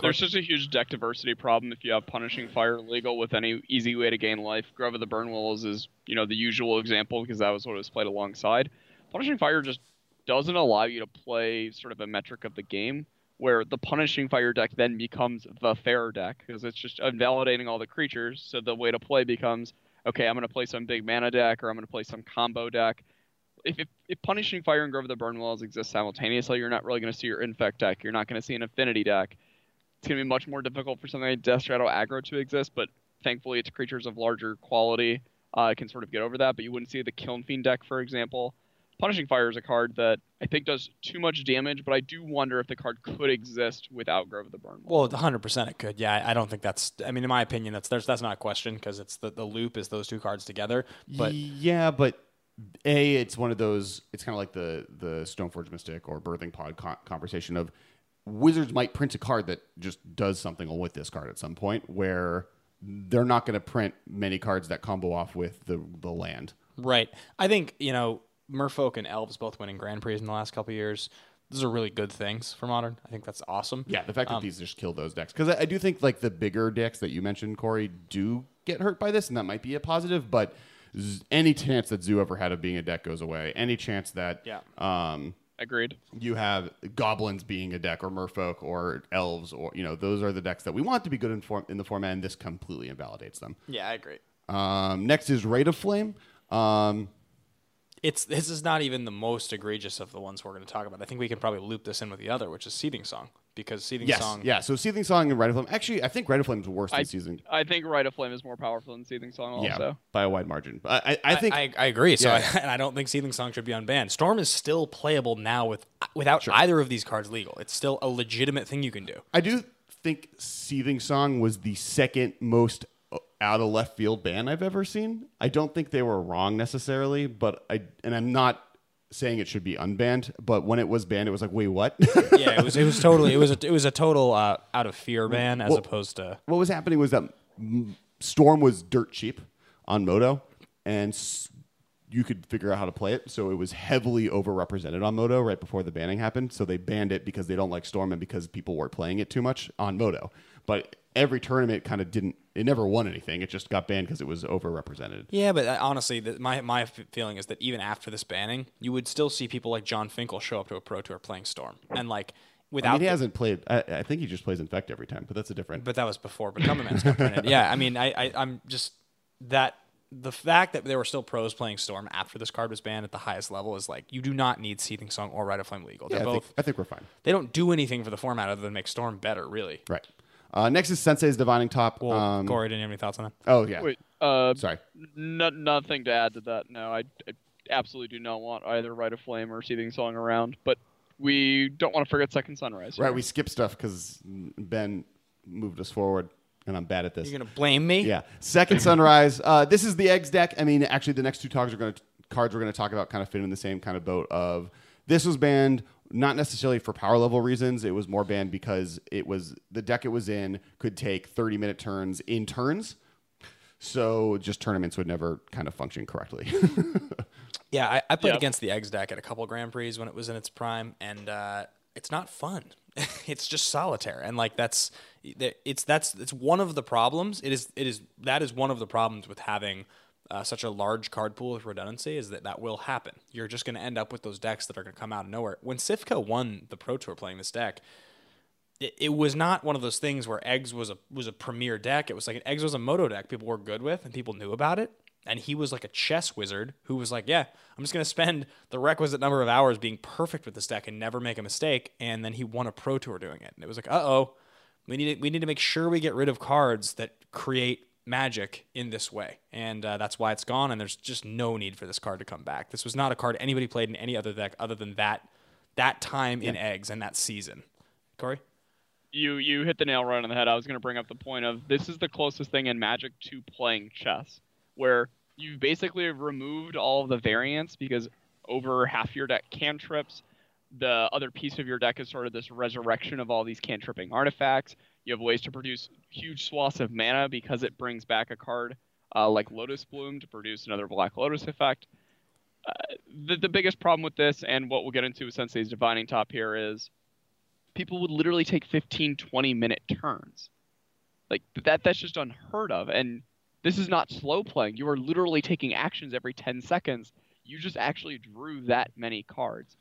There's just a huge deck diversity problem if you have punishing fire legal with any easy way to gain life. Grove of the Burnwillows is, you know, the usual example because that was what it was played alongside. Punishing fire just doesn't allow you to play sort of a metric of the game where the punishing fire deck then becomes the fair deck because it's just invalidating all the creatures. So the way to play becomes, okay, I'm going to play some big mana deck or I'm going to play some combo deck. If, if, if punishing fire and Grove of the Burnwillows exist simultaneously, you're not really going to see your infect deck. You're not going to see an affinity deck it's going to be much more difficult for something like Death Shadow aggro to exist, but thankfully it's creatures of larger quality uh, can sort of get over that. But you wouldn't see the Kiln Fiend deck, for example. Punishing Fire is a card that I think does too much damage, but I do wonder if the card could exist without Grove of the Burn. Well, 100% it could. Yeah, I- I don't think that's. I mean, in my opinion, that's there's, that's not a question because it's the, the loop is those two cards together. But yeah, but a it's one of those. It's kind of like the the Stoneforge Mystic or Birthing Pod co- conversation of Wizards might print a card that just does something with this card at some point where they're not going to print many cards that combo off with the the land. Right. I think, you know, Merfolk and Elves both winning Grand Prix in the last couple of years. Those are really good things for Modern. I think that's awesome. Yeah, the fact that Um, these just kill those decks because I, I do think like the bigger decks that you mentioned, Corey, do get hurt by this, and that might be a positive. But z- any chance that Zoo ever had of being a deck goes away. Any chance that Yeah. um, Agreed. you have goblins being a deck or merfolk or elves or you know those are the decks that we want to be good in, form, in the format and this completely invalidates them Yeah, I agree. um, next is rite of flame um, It's this is not even the most egregious of the ones we're going to talk about. I think we can probably loop this in with the other, which is Seething Song, because Seething yes Song. yeah so seething song and rite of flame actually i think rite of flame is worse I, than season I think Rite of Flame is more powerful than Seething Song also. yeah by a wide margin But I, I, I think I, I agree. So, Yeah. I, and I don't think Seething Song should be unbanned. Storm is still playable now with without either of these cards legal. It's still a legitimate thing you can do. I do think Seething Song was the second most out of left field ban I've ever seen. I don't think they were wrong necessarily, but I and I'm not saying it should be unbanned, but when it was banned, it was like, wait, what? Yeah, it was it was totally it was a, it was a total uh, out of fear ban as Well- opposed to what was happening was that Storm was dirt cheap on Moto, and s- you could figure out how to play it. So it was heavily overrepresented on Moto right before the banning happened. So they banned it because they don't like Storm and because people were playing it too much on Moto. But every tournament kind of didn't. It never won anything. It just got banned because it was overrepresented. Yeah, but uh, honestly, the, my my feeling is that even after this banning, you would still see people like Jon Finkel show up to a pro tour playing Storm, and like I without. mean, he the- hasn't played. I, I think he just plays Infect every time, but that's a different. but that was before Become Immense got printed. Yeah, I mean, I, I I'm just that the fact that there were still pros playing Storm after this card was banned at the highest level is like you do not need Seething Song or Rite of Flame legal. yeah, They're I both think, I think we're fine. they don't do anything for the format other than make Storm better, really. Right. Uh, next is Sensei's Divining Top. Well, um, Corey, didn't you have any thoughts on that? oh yeah. Wait, uh, Sorry. no, nothing to add to that. No, I, I absolutely do not want either Rite of Flame or Seething Song around. But we don't want to forget Second Sunrise. Right, we skip stuff because Ben moved us forward, and I'm bad at this. You're gonna blame me? Yeah. Second Sunrise. Uh, this is the eggs deck. I mean, actually, the next two talks are going to cards we're going to talk about kind of fit in the same kind of boat of this was banned not necessarily for power level reasons. It was more banned because it was the deck it was in could take 30 minute turns in turns. So just tournaments would never kind of function correctly. Yeah, I, I played Yep. against the eggs deck at a couple Grand Prix when it was in its prime, and uh, it's not fun. it's just solitaire, and like that's it's that's it's one of the problems. It is it is that is one of the problems with having uh, such a large card pool with redundancy is that that will happen. You're just going to end up with those decks that are going to come out of nowhere. When Cifka won the Pro Tour playing this deck, it, it was not one of those things where eggs was a was a premier deck. It was like eggs was a moto deck people were good with and people knew about it. And he was like a chess wizard who was like, "Yeah, I'm just gonna spend the requisite number of hours being perfect with this deck and never make a mistake." And then he won a pro tour doing it. And it was like, "Uh oh, we need to, we need to make sure we get rid of cards that create magic in this way." And uh, that's why it's gone. And there's just no need for this card to come back. This was not a card anybody played in any other deck other than that that time in eggs and that season. Corey. you you hit the nail right on the head. I was going to bring up the point of this is the closest thing in Magic to playing chess, where you've basically removed all of the variants because over half your deck cantrips. The other piece of your deck is sort of this resurrection of all these cantripping artifacts. You have ways to produce huge swaths of mana because it brings back a card uh, like Lotus Bloom to produce another Black Lotus effect. Uh, the, the biggest problem with this, and what we'll get into with Sensei's Divining Top here, is people would literally take 15 20 minute turns. Like that that's just unheard of and this is not slow playing. You are literally taking actions every 10 seconds. You just actually drew that many cards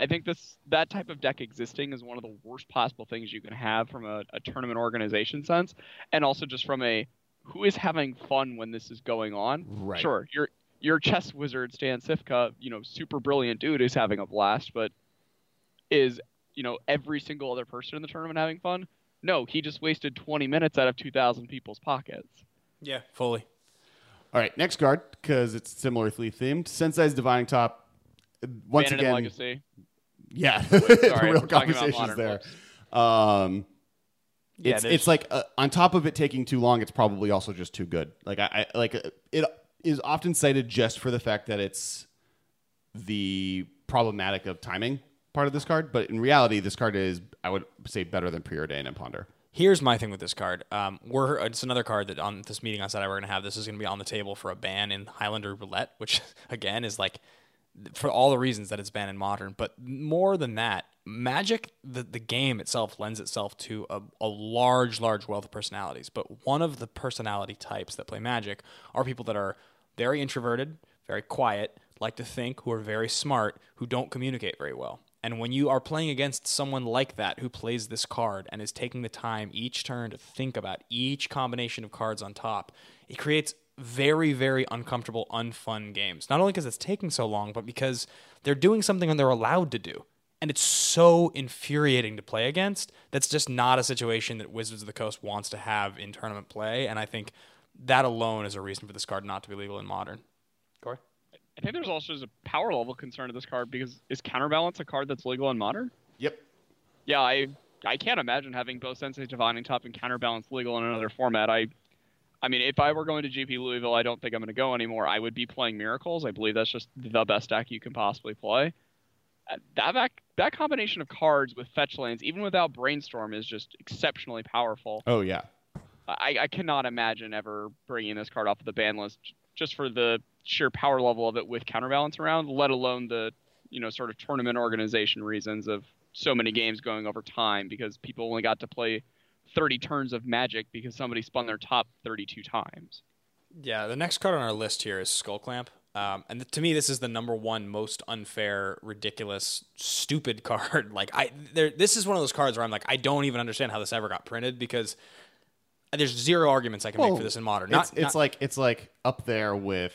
i think this that type of deck existing is one of the worst possible things you can have from a, a tournament organization sense and also just from a who is having fun when this is going on Right. sure your your chess wizard stan Cifka you know super brilliant dude is having a blast but is you know every single other person in the tournament having fun no he just wasted 20 minutes out of 2000 people's pockets Yeah, fully. All right, next card because it's similarly themed. Sensei's Divining Top. Uh, Once Abandoned again, legacy yeah, sorry, the real we're talking about conversations there. Um, Yeah, it's there's- it's like uh, on top of it taking too long, it's probably also just too good. Like I, I like uh, it is often cited just for the fact that it's the problematic of timing part of this card, but in reality, this card is I would say better than Preordain and Ponder. Here's my thing with this card. Um, we're it's another card that on this meeting on Saturday we're gonna have. This is gonna be on the table for a ban in Highlander Roulette, which again is like for all the reasons that it's banned in modern. But more than that, Magic the the game itself lends itself to a, a large large wealth of personalities. But one of the personality types that play Magic are people that are very introverted, very quiet, like to think, who are very smart, who don't communicate very well. And when you are playing against someone like that who plays this card and is taking the time each turn to think about each combination of cards on top, it creates very, very uncomfortable, unfun games. Not only because it's taking so long, but because they're doing something and they're allowed to do. And it's so infuriating to play against. That's just not a situation that Wizards of the Coast wants to have in tournament play. And I think that alone is a reason for this card not to be legal in modern. Corey? i think there's also a power level concern to this card because is counterbalance a card that's legal in modern Yep. yeah i i can't imagine having both sensei divining top and counterbalance legal in another format i I mean, if I were going to GP Louisville, I don't think I'm going to go anymore. I would be playing Miracles. I believe that's just the best deck you can possibly play. Uh, That that, that combination of cards with fetch lands, even without Brainstorm, is just exceptionally powerful. Oh yeah. I, I cannot imagine ever bringing this card off of the ban list just for the sheer power level of it with counterbalance around, let alone the you know sort of tournament organization reasons of so many games going over time because people only got to play 30 turns of Magic because somebody spun their top 32 times. Yeah, the next card on our list here is Skull Clamp. Um, and th- to me, this is the number one most unfair, ridiculous, stupid card. Like I, there, this is one of those cards where I'm like, I don't even understand how this ever got printed because there's zero arguments I can make for this in modern. Not, it's, it's not like it's like up there with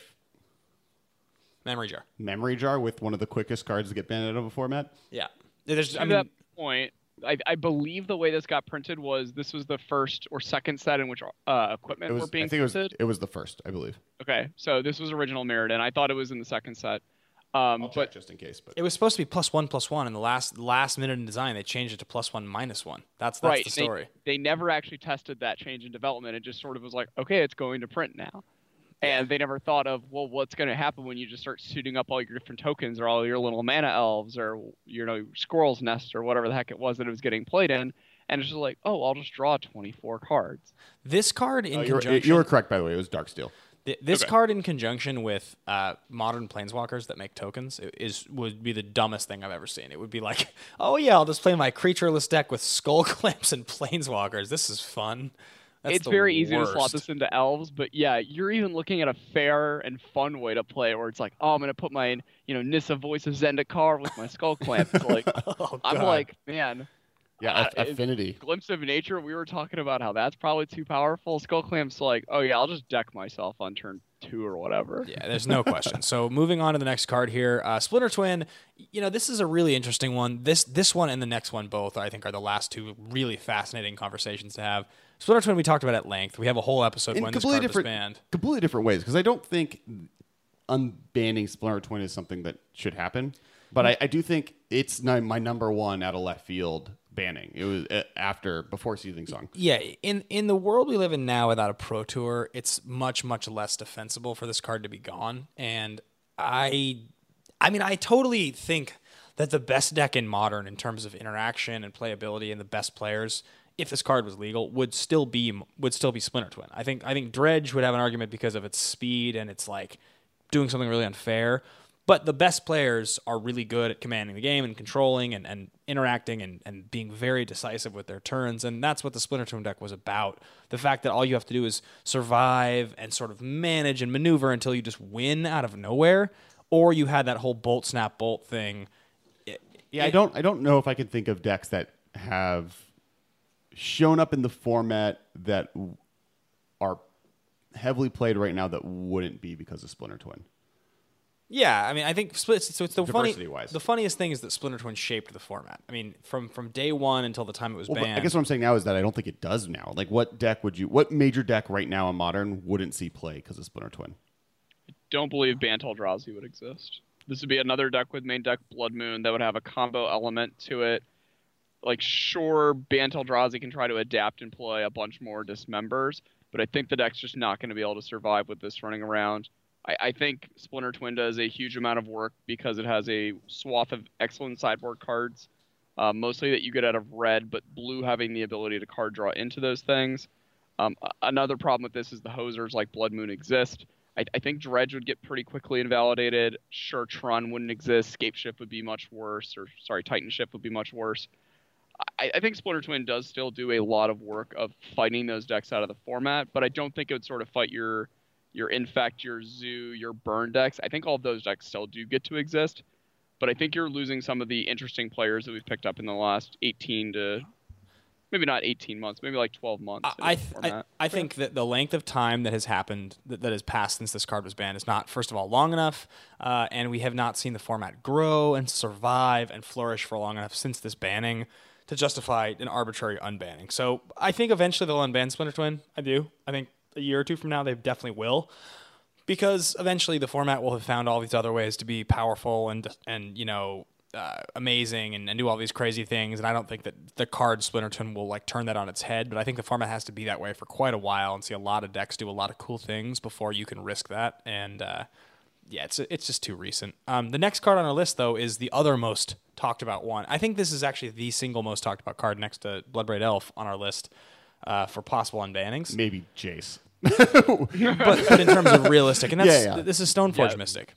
memory jar. Memory Jar with one of the quickest cards to get banned out of a format. Yeah, there's. To I mean, that point, I, I believe the way this got printed was this was the first or second set in which uh, equipment It was were being I think it was it was the first, I believe. Okay, so this was original Mirrodin, and I thought it was in the second set. Um, I'll check but just in case. But It was supposed to be plus one plus one, and the last last minute in design they changed it to plus one minus one. That's that's right, the they- story. They, never actually tested that change in development. It just sort of was like, okay, it's going to print now. And they never thought of, well, what's going to happen when you just start suiting up all your different tokens or all your little mana elves or, you know, squirrel's nest or whatever the heck it was that it was getting played in. And it's just like, oh, I'll just draw 24 cards. This card in Oh, you, were, conjunction. you were correct, by the way. It was Darksteel. Th- This Okay. card in conjunction with uh, modern planeswalkers that make tokens is would be the dumbest thing I've ever seen. It would be like, oh yeah, I'll just play my creatureless deck with skull clamps and planeswalkers. This is fun. That's it's very easy to slot this into elves, but yeah, you're even looking at a fair and fun way to play where it's like, oh, I'm going to put my, you know, Nissa Voice of Zendikar with my skull clamp. It's like, Oh, I'm like, man, Yeah, Uh, affinity. glimpse of nature we were talking about how that's probably too powerful skull clamp's like oh yeah i'll just deck myself on turn two or whatever Yeah, there's no question. So moving on to the next card here, uh, Splinter Twin. You know, this is a really interesting one. This this one and the next one both, I think, are the last two really fascinating conversations to have. Splinter Twin we talked about at length. We have a whole episode in when this completely card was different, banned. completely different ways. Because I don't think unbanning Splinter Twin is something that should happen. But I, I do think it's my, my number one out of left field banning. It was uh, after before Seething Song. Yeah, in in the world we live in now without a pro tour, it's much much less defensible for this card to be gone. And I I mean, I totally think that the best deck in modern in terms of interaction and playability and the best players if this card was legal would still be would still be Splinter Twin. I think I think Dredge would have an argument because of its speed and it's like doing something really unfair. But the best players are really good at commanding the game and controlling and, and interacting and, and being very decisive with their turns. And that's what the Splinter Twin deck was about. The fact that all you have to do is survive and sort of manage and maneuver until you just win out of nowhere. Or you had that whole bolt snap bolt thing. Yeah, I don't I don't know if I can think of decks that have shown up in the format that are heavily played right now that wouldn't be because of Splinter Twin. Yeah, I mean, I think split. So it's the funny. Diversity-wise. The funniest thing is that Splinter Twin shaped the format. I mean, from from day one until the time it was Well, banned. I guess what I'm saying now is that I don't think it does now. Like, what deck would you? What major deck right now in modern wouldn't see play because of Splinter Twin? I don't believe Bant Eldrazi would exist. This would be another deck with main deck Blood Moon that would have a combo element to it. Like, sure, Bant Eldrazi can try to adapt and play a bunch more dismembers, but I think the deck's just not going to be able to survive with this running around. I, I think Splinter Twin does a huge amount of work because it has a swath of excellent sideboard cards, uh, mostly that you get out of red, but blue having the ability to card draw into those things. Um, another problem with this is the hosers like Blood Moon exist. I, I think Dredge would get pretty quickly invalidated. Sure, Tron wouldn't exist. Scape Shift would be much worse, or sorry, Titan Shift would be much worse. I, I think Splinter Twin does still do a lot of work of fighting those decks out of the format, but I don't think it would sort of fight your your Infect, your Zoo, your Burn decks. I think all of those decks still do get to exist, but I think you're losing some of the interesting players that we've picked up in the last 18 to maybe not 18 months, maybe like 12 months. I, th- I. I think that the length of time that has happened, that, that has passed since this card was banned, is not, first of all, long enough, uh, and we have not seen the format grow and survive and flourish for long enough since this banning to justify an arbitrary unbanning. So I think eventually they'll unban Splinter Twin. I do. I think a year or two from now they definitely will. Because eventually the format will have found all these other ways to be powerful and and you know uh, amazing and, and do all these crazy things. And I don't think that the card Splinter Twin will like turn that on its head. But I think the format has to be that way for quite a while and see a lot of decks do a lot of cool things before you can risk that. And uh, yeah, it's it's just too recent. Um, the next card on our list though is the other most talked about one. I think this is actually the single most talked about card next to Bloodbraid Elf on our list uh, for possible unbannings. Maybe Jace. but, but in terms of realistic, and that's Yeah, yeah. this is Stoneforge Yeah. Mystic.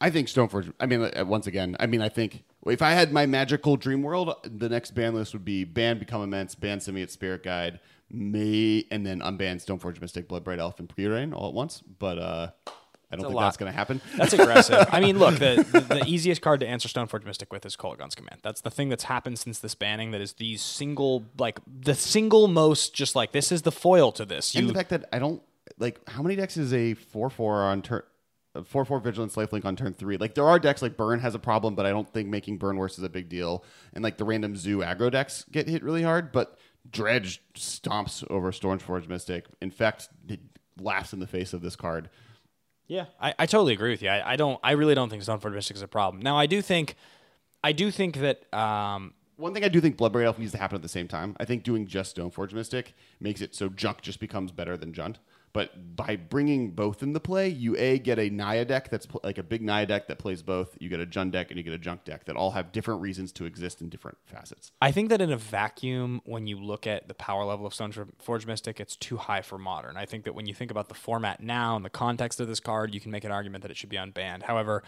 I think Stoneforge. I mean, uh, once again, I mean, I think if I had my magical dream world, the next ban list would be ban Become Immense, ban Simian Spirit Guide, May, and then unban Stoneforge Mystic, Bloodbraid Elf, and Purine all at once. But uh, I don't think lot. that's going to happen. That's aggressive. I mean, look, the, the the easiest card to answer Stoneforge Mystic with is Kolaghan's Command. That's the thing that's happened since this banning. That is the single, like the single most, just like this is the foil to this. and the fact that I don't like how many decks is a four four on turn. Four four vigilance lifelink on turn three. Like there are decks like Burn has a problem, but I don't think making Burn worse is a big deal. And like the random Zoo aggro decks get hit really hard, but Dredge stomps over Stoneforge Mystic. In fact, it laughs in the face of this card. Yeah, I, I totally agree with you. I, I don't. I really don't think Stoneforge Mystic is a problem. Now, I do think, I do think that um, One thing I do think Bloodbraid Elf needs to happen at the same time. I think doing just Stoneforge Mystic makes it so Junk just becomes better than Jund. But by bringing both into play, you a get a Naya deck that's pl- like a big Naya deck that plays both. You get a Jund deck and you get a Junk deck that all have different reasons to exist in different facets. I think that in a vacuum, when you look at the power level of Stoneforge Mystic, it's too high for modern. I think that when you think about the format now and the context of this card, you can make an argument that it should be unbanned. However,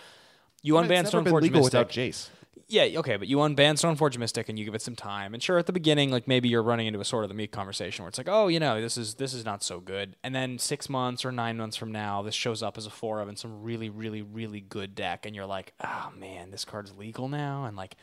you unban it's never Stoneforge Mystic. without Jace. Yeah, okay, but you unban Stoneforge Mystic and you give it some time. And sure, at the beginning, like maybe you're running into a sort of the meat conversation where it's like, oh, you know, this is this is not so good. And then six months or nine months from now, this shows up as a four of in some really, really, really good deck, and you're like, oh man, this card's legal now, and like,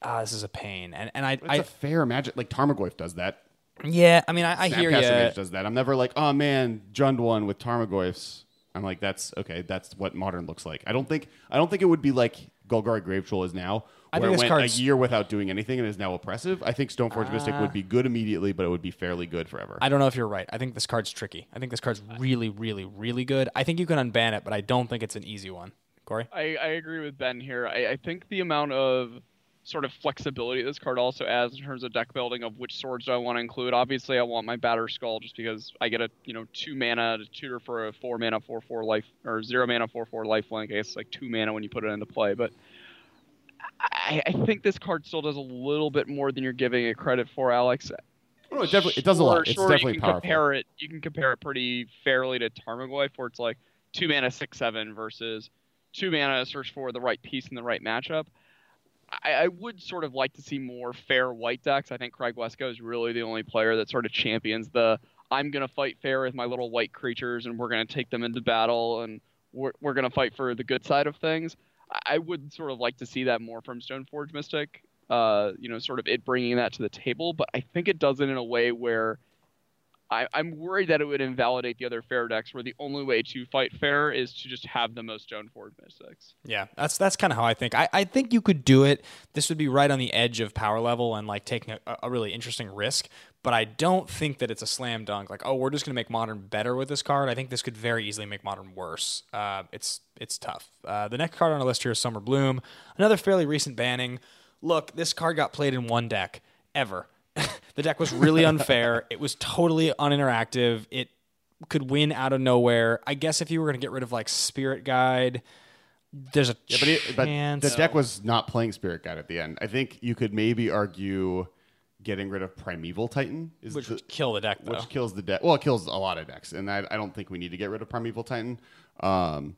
ah, this is a pain. And and I, It's I a fair magic. Like Tarmogoyf does that. yeah, I mean, I, I hear you. does that. I'm never like, oh man, Jund won with Tarmogoyfs. I'm like, that's okay. That's what modern looks like. I don't think. I don't think it would be like Golgari Grave Troll is now, I where think it this went card's- a year without doing anything and is now oppressive. I think Stoneforge Mystic would ah. be good immediately, but it would be fairly good forever. I don't know if you're right. I think this card's tricky. I think this card's really, really, really good. I think you can unban it, but I don't think it's an easy one. Corey? I, I agree with Ben here. I, I think the amount of sort of flexibility this card also adds in terms of deck building of which swords do I want to include. Obviously, I want my Batter Skull just because I get a you know two mana to tutor for a four mana four four life or zero mana four four life link. I guess it's like two mana when you put it into play, but. I, I think this card still does a little bit more than you're giving it credit for, Alex. Oh, it definitely it does a lot. Sure, It's sure, definitely you can powerful. Compare it, you can compare it pretty fairly to Tarmogoyf, where it's like two mana six seven versus two mana search for the right piece in the right matchup. I, I would sort of like to see more fair white decks. I think Craig Wescoe is really the only player that sort of champions the I'm gonna fight fair with my little white creatures and we're gonna take them into battle and we're we're gonna fight for the good side of things. I, I would sort of like to see that more from Stoneforge Mystic. Uh, you know, sort of it bringing that to the table, but I think it does it in a way where I, I'm worried that it would invalidate the other fair decks, where the only way to fight fair is to just have the most Stoneforge Mystics. Yeah, that's that's kind of how I think. I, I think you could do it. This would be right on the edge of power level and like taking a, a really interesting risk. But I don't think that it's a slam dunk. Like, oh, we're just going to make modern better with this card. I think this could very easily make modern worse. Uh, it's it's tough. Uh, the next card on our list here is Summer Bloom, another fairly recent banning. Look, this card got played in one deck ever. the deck was really unfair. it was totally uninteractive. It could win out of nowhere. I guess if you were going to get rid of like Spirit Guide, there's a Yeah, but, it, but chance. the deck was not playing Spirit Guide at the end. I think you could maybe argue getting rid of Primeval Titan is which the, would kill the deck though. which kills the deck. Well, it kills a lot of decks, and I, I don't think we need to get rid of Primeval Titan. Um,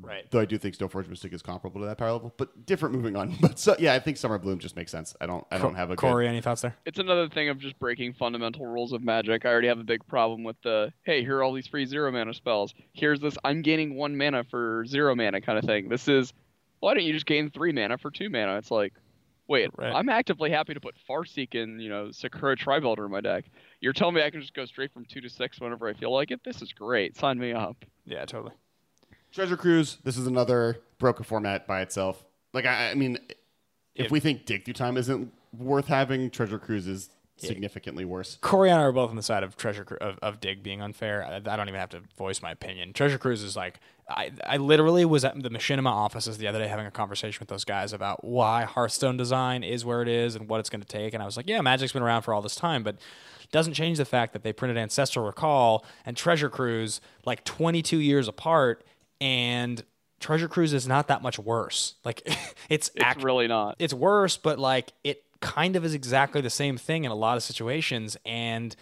right. though I do think Stoneforge Mystic is comparable to that power level, but different. Moving on, but so yeah, I think Summer Bloom just makes sense. I don't I don't have a Corey. Any thoughts there? It's another thing of just breaking fundamental rules of Magic. I already have a big problem with the hey, here are all these free zero mana spells. Here's this I'm gaining one mana for zero mana kind of thing. This is why don't you just gain three mana for two mana? It's like, wait, Right. I'm actively happy to put Farseek and you know Sakura-Tribe Elder in my deck. You're telling me I can just go straight from two to six whenever I feel like it? This is great. Sign me up. Yeah, totally. Treasure Cruise. This is another broken format by itself. Like I, I mean, if It- we think Dig Through Time isn't worth having, Treasure Cruise is significantly worse. Corey and I are both on the side of Treasure Cru- of, of Dig being unfair. I, I don't even have to voice my opinion. Treasure Cruise is like I, I literally was at the Machinima offices the other day having a conversation with those guys about why Hearthstone design is where it is and what it's going to take. And I was like, yeah, Magic's been around for all this time, but doesn't change the fact that they printed Ancestral Recall and Treasure Cruise like 22 years apart, and Treasure Cruise is not that much worse. Like it's, It's act- really not. it's worse, but like it kind of is exactly the same thing in a lot of situations. And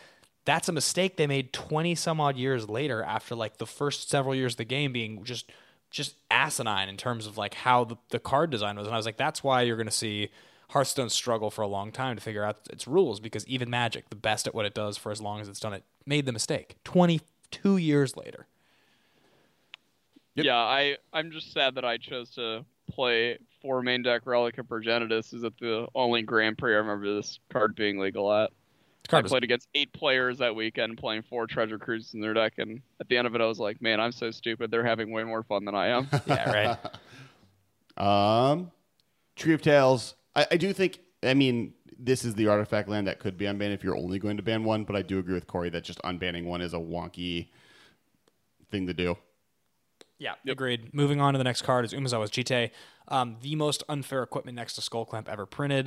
that's a mistake they made 20 some odd years later after like the first several years of the game being just just asinine in terms of like how the, the card design was. And I was like, that's why you're going to see Hearthstone struggle for a long time to figure out its rules because even Magic, the best at what it does for as long as it's done it, made the mistake 22 years later. Yep. Yeah, I I'm just sad that I chose to play four main deck Relic of Progenitus. Is at the only Grand Prix I remember this card being legal at. This card I was- played against eight players that weekend playing four Treasure Cruises in their deck, and at the end of it, I was like, "Man, I'm so stupid. They're having way more fun than I am." yeah, right. Um, Tree of Tales. I, I do think. I mean, this is the artifact land that could be unbanned if you're only going to ban one. But I do agree with Corey that just unbanning one is a wonky thing to do. Yeah, agreed. Moving on to the next card is Umezawa's Jitte, um, the most unfair equipment next to Skull Clamp ever printed.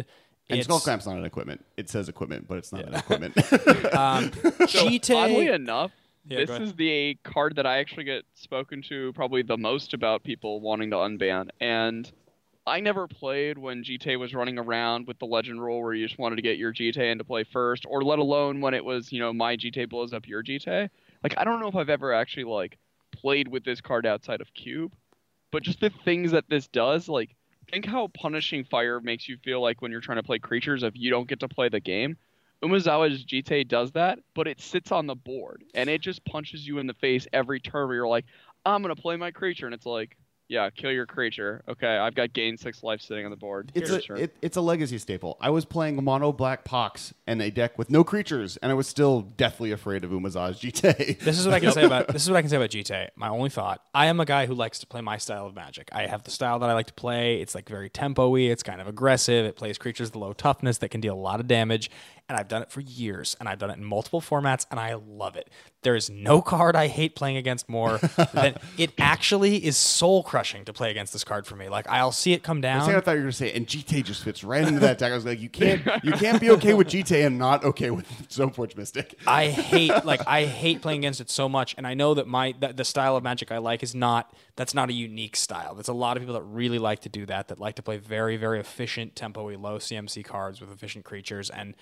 And It's- Skull Clamp's not an equipment. It says equipment, but it's not an equipment. Um, So, Jitte. oddly enough, Yeah, this is the card that I actually get spoken to probably the most about people wanting to unban. And I never played when Jitte was running around with the legend rule where you just wanted to get your Jitte into play first, or let alone when it was, you know, my Jitte blows up your Jitte. Like I don't know if I've ever actually like played with this card outside of Cube. But just the things that this does, like think how punishing fire makes you feel like when you're trying to play creatures if you don't get to play the game. Umezawa's Jitte does that, but it sits on the board and it just punches you in the face every turn where you're like, I'm gonna play my creature, and it's like, yeah, kill your creature. Okay, I've got gain six life sitting on the board. It's Your a it, it's a legacy staple. I was playing mono black pox and a deck with no creatures, and I was still deathly afraid of Umezawa's Jitte. This is what I can say about this is what I can say about GTA. My only thought: I am a guy who likes to play my style of Magic. I have the style that I like to play. It's like very tempo-y. It's kind of aggressive. It plays creatures with low toughness that can deal a lot of damage. And I've done it for years, and I've done it in multiple formats, and I love it. There is no card I hate playing against more than it. Actually, is soul crushing to play against this card for me. Like I'll see it come down. I down. thought you were going to say, and Jitte just fits right into that deck. I was like, you can't, you can't be okay with Jitte and not okay with Stoneforge Mystic. I hate like I hate playing against it so much, and I know that my that the style of Magic I like is not that's not a unique style. There's a lot of people that really like to do that, that like to play very very efficient, tempo-y, low CMC cards with efficient creatures, and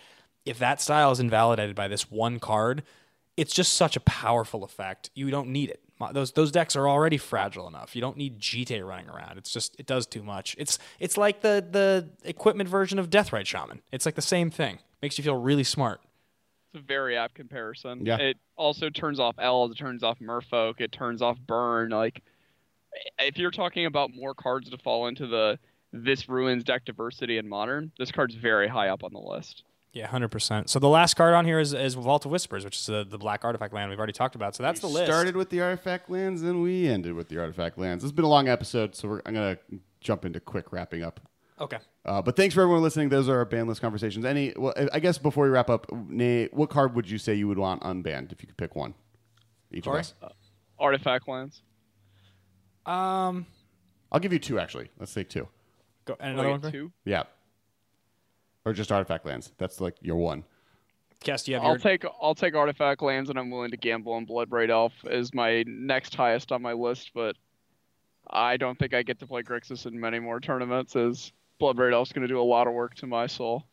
if that style is invalidated by this one card, it's just such a powerful effect. You don't need it. Those those decks are already fragile enough. You don't need Jitte running around. It's just it does too much. It's it's like the the equipment version of Deathrite Shaman. It's like the same thing. Makes you feel really smart. It's a very apt comparison. Yeah. It also turns off elves, it turns off merfolk, it turns off burn. Like if you're talking about more cards to fall into the this ruins deck diversity in modern, this card's very high up on the list. Yeah, hundred percent. So the last card on here is, is Vault of Whispers, which is the, the black artifact land we've already talked about. So that's the We list. Started with the artifact lands, and we ended with the artifact lands. It's been a long episode, so we're, I'm going to jump into quick wrapping up. Okay. Uh, but thanks for everyone listening. Those are our ban list conversations. Any, well, I guess before we wrap up, Nate, what card would you say you would want unbanned if you could pick one? Each Corey? of us. Artifact lands. Um. I'll give you two actually. Let's take two. Go and another one. Corey? two. Yeah. Or just artifact lands. That's like your one. Cass, do you have I'll your? take I'll take artifact lands, and I'm willing to gamble on Bloodbraid Elf as my next highest on my list. But I don't think I get to play Grixis in many more tournaments, as Bloodbraid Elf's going to do a lot of work to my soul.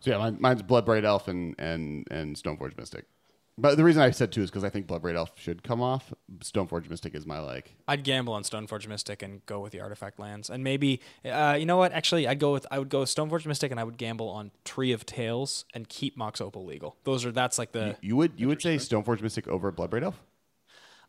So yeah, mine, mine's Bloodbraid Elf and and and Stoneforge Mystic. But the reason I said two is because I think Blood Bloodbraid Elf should come off. Stoneforge Mystic is my like. I'd gamble on Stoneforge Mystic and go with the artifact lands, and maybe uh, you know what? Actually, I'd go with I would go with Stoneforge Mystic, and I would gamble on Tree of Tales and keep Mox Opal legal. Those are that's like the You would you would say Stoneforge Mystic over Blood Bloodbraid Elf?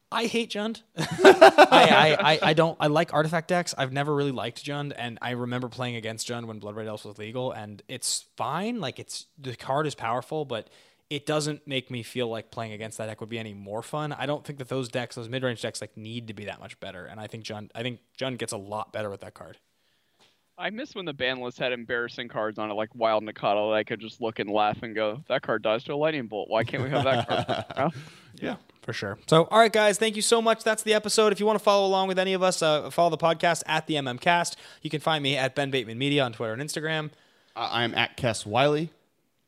I hate Jund. I, I, I, I don't. I like artifact decks. I've never really liked Jund, and I remember playing against Jund when Blood Red Elves was legal, and it's fine. Like it's the card is powerful, but it doesn't make me feel like playing against that deck would be any more fun. I don't think that those decks, those mid range decks, like need to be that much better. And I think Jund, I think Jund gets a lot better with that card. I miss when the ban list had embarrassing cards on it, like Wild Nacatl. That I could just look and laugh and go, "That card dies to a lightning bolt. Why can't we have that card?" Well, Yeah, for sure. So, all right, guys, thank you so much. That's the episode. If you want to follow along with any of us, uh, follow the podcast at the MMCast. You can find me at Ben Bateman Media on Twitter and Instagram. I I'm at Kess Wiley.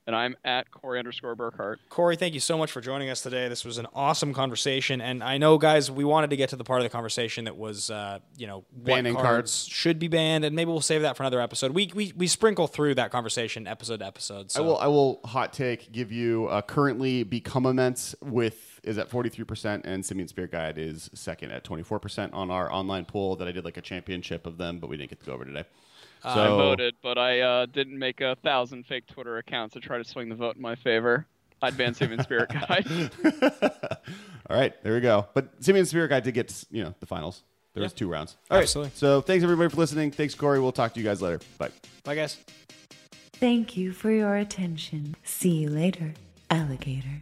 And I'm at Corey underscore Burkhart. Corey, thank you so much for joining us today. This was an awesome conversation, and I know, guys, we wanted to get to the part of the conversation that was, uh, you know, what Banning cards. should be banned, and maybe we'll save that for another episode. We we, we sprinkle through that conversation episode to episode. So. I will I will hot take give you uh, currently become immense with is at 43% and Simian Spirit Guide is second at 24% on our online poll that I did like a championship of them but we didn't get to go over today. So I voted, but I uh, didn't make a thousand fake Twitter accounts to try to swing the vote in my favor. I'd ban Steven Spirit Guide. All right, there we go. But Simian Spirit Guide did get, you know, the finals. There was Yeah. two rounds. All right. Absolutely. So thanks everybody for listening. Thanks Corey. We'll talk to you guys later. Bye. Bye, guys. Thank you for your attention. See you later, alligator.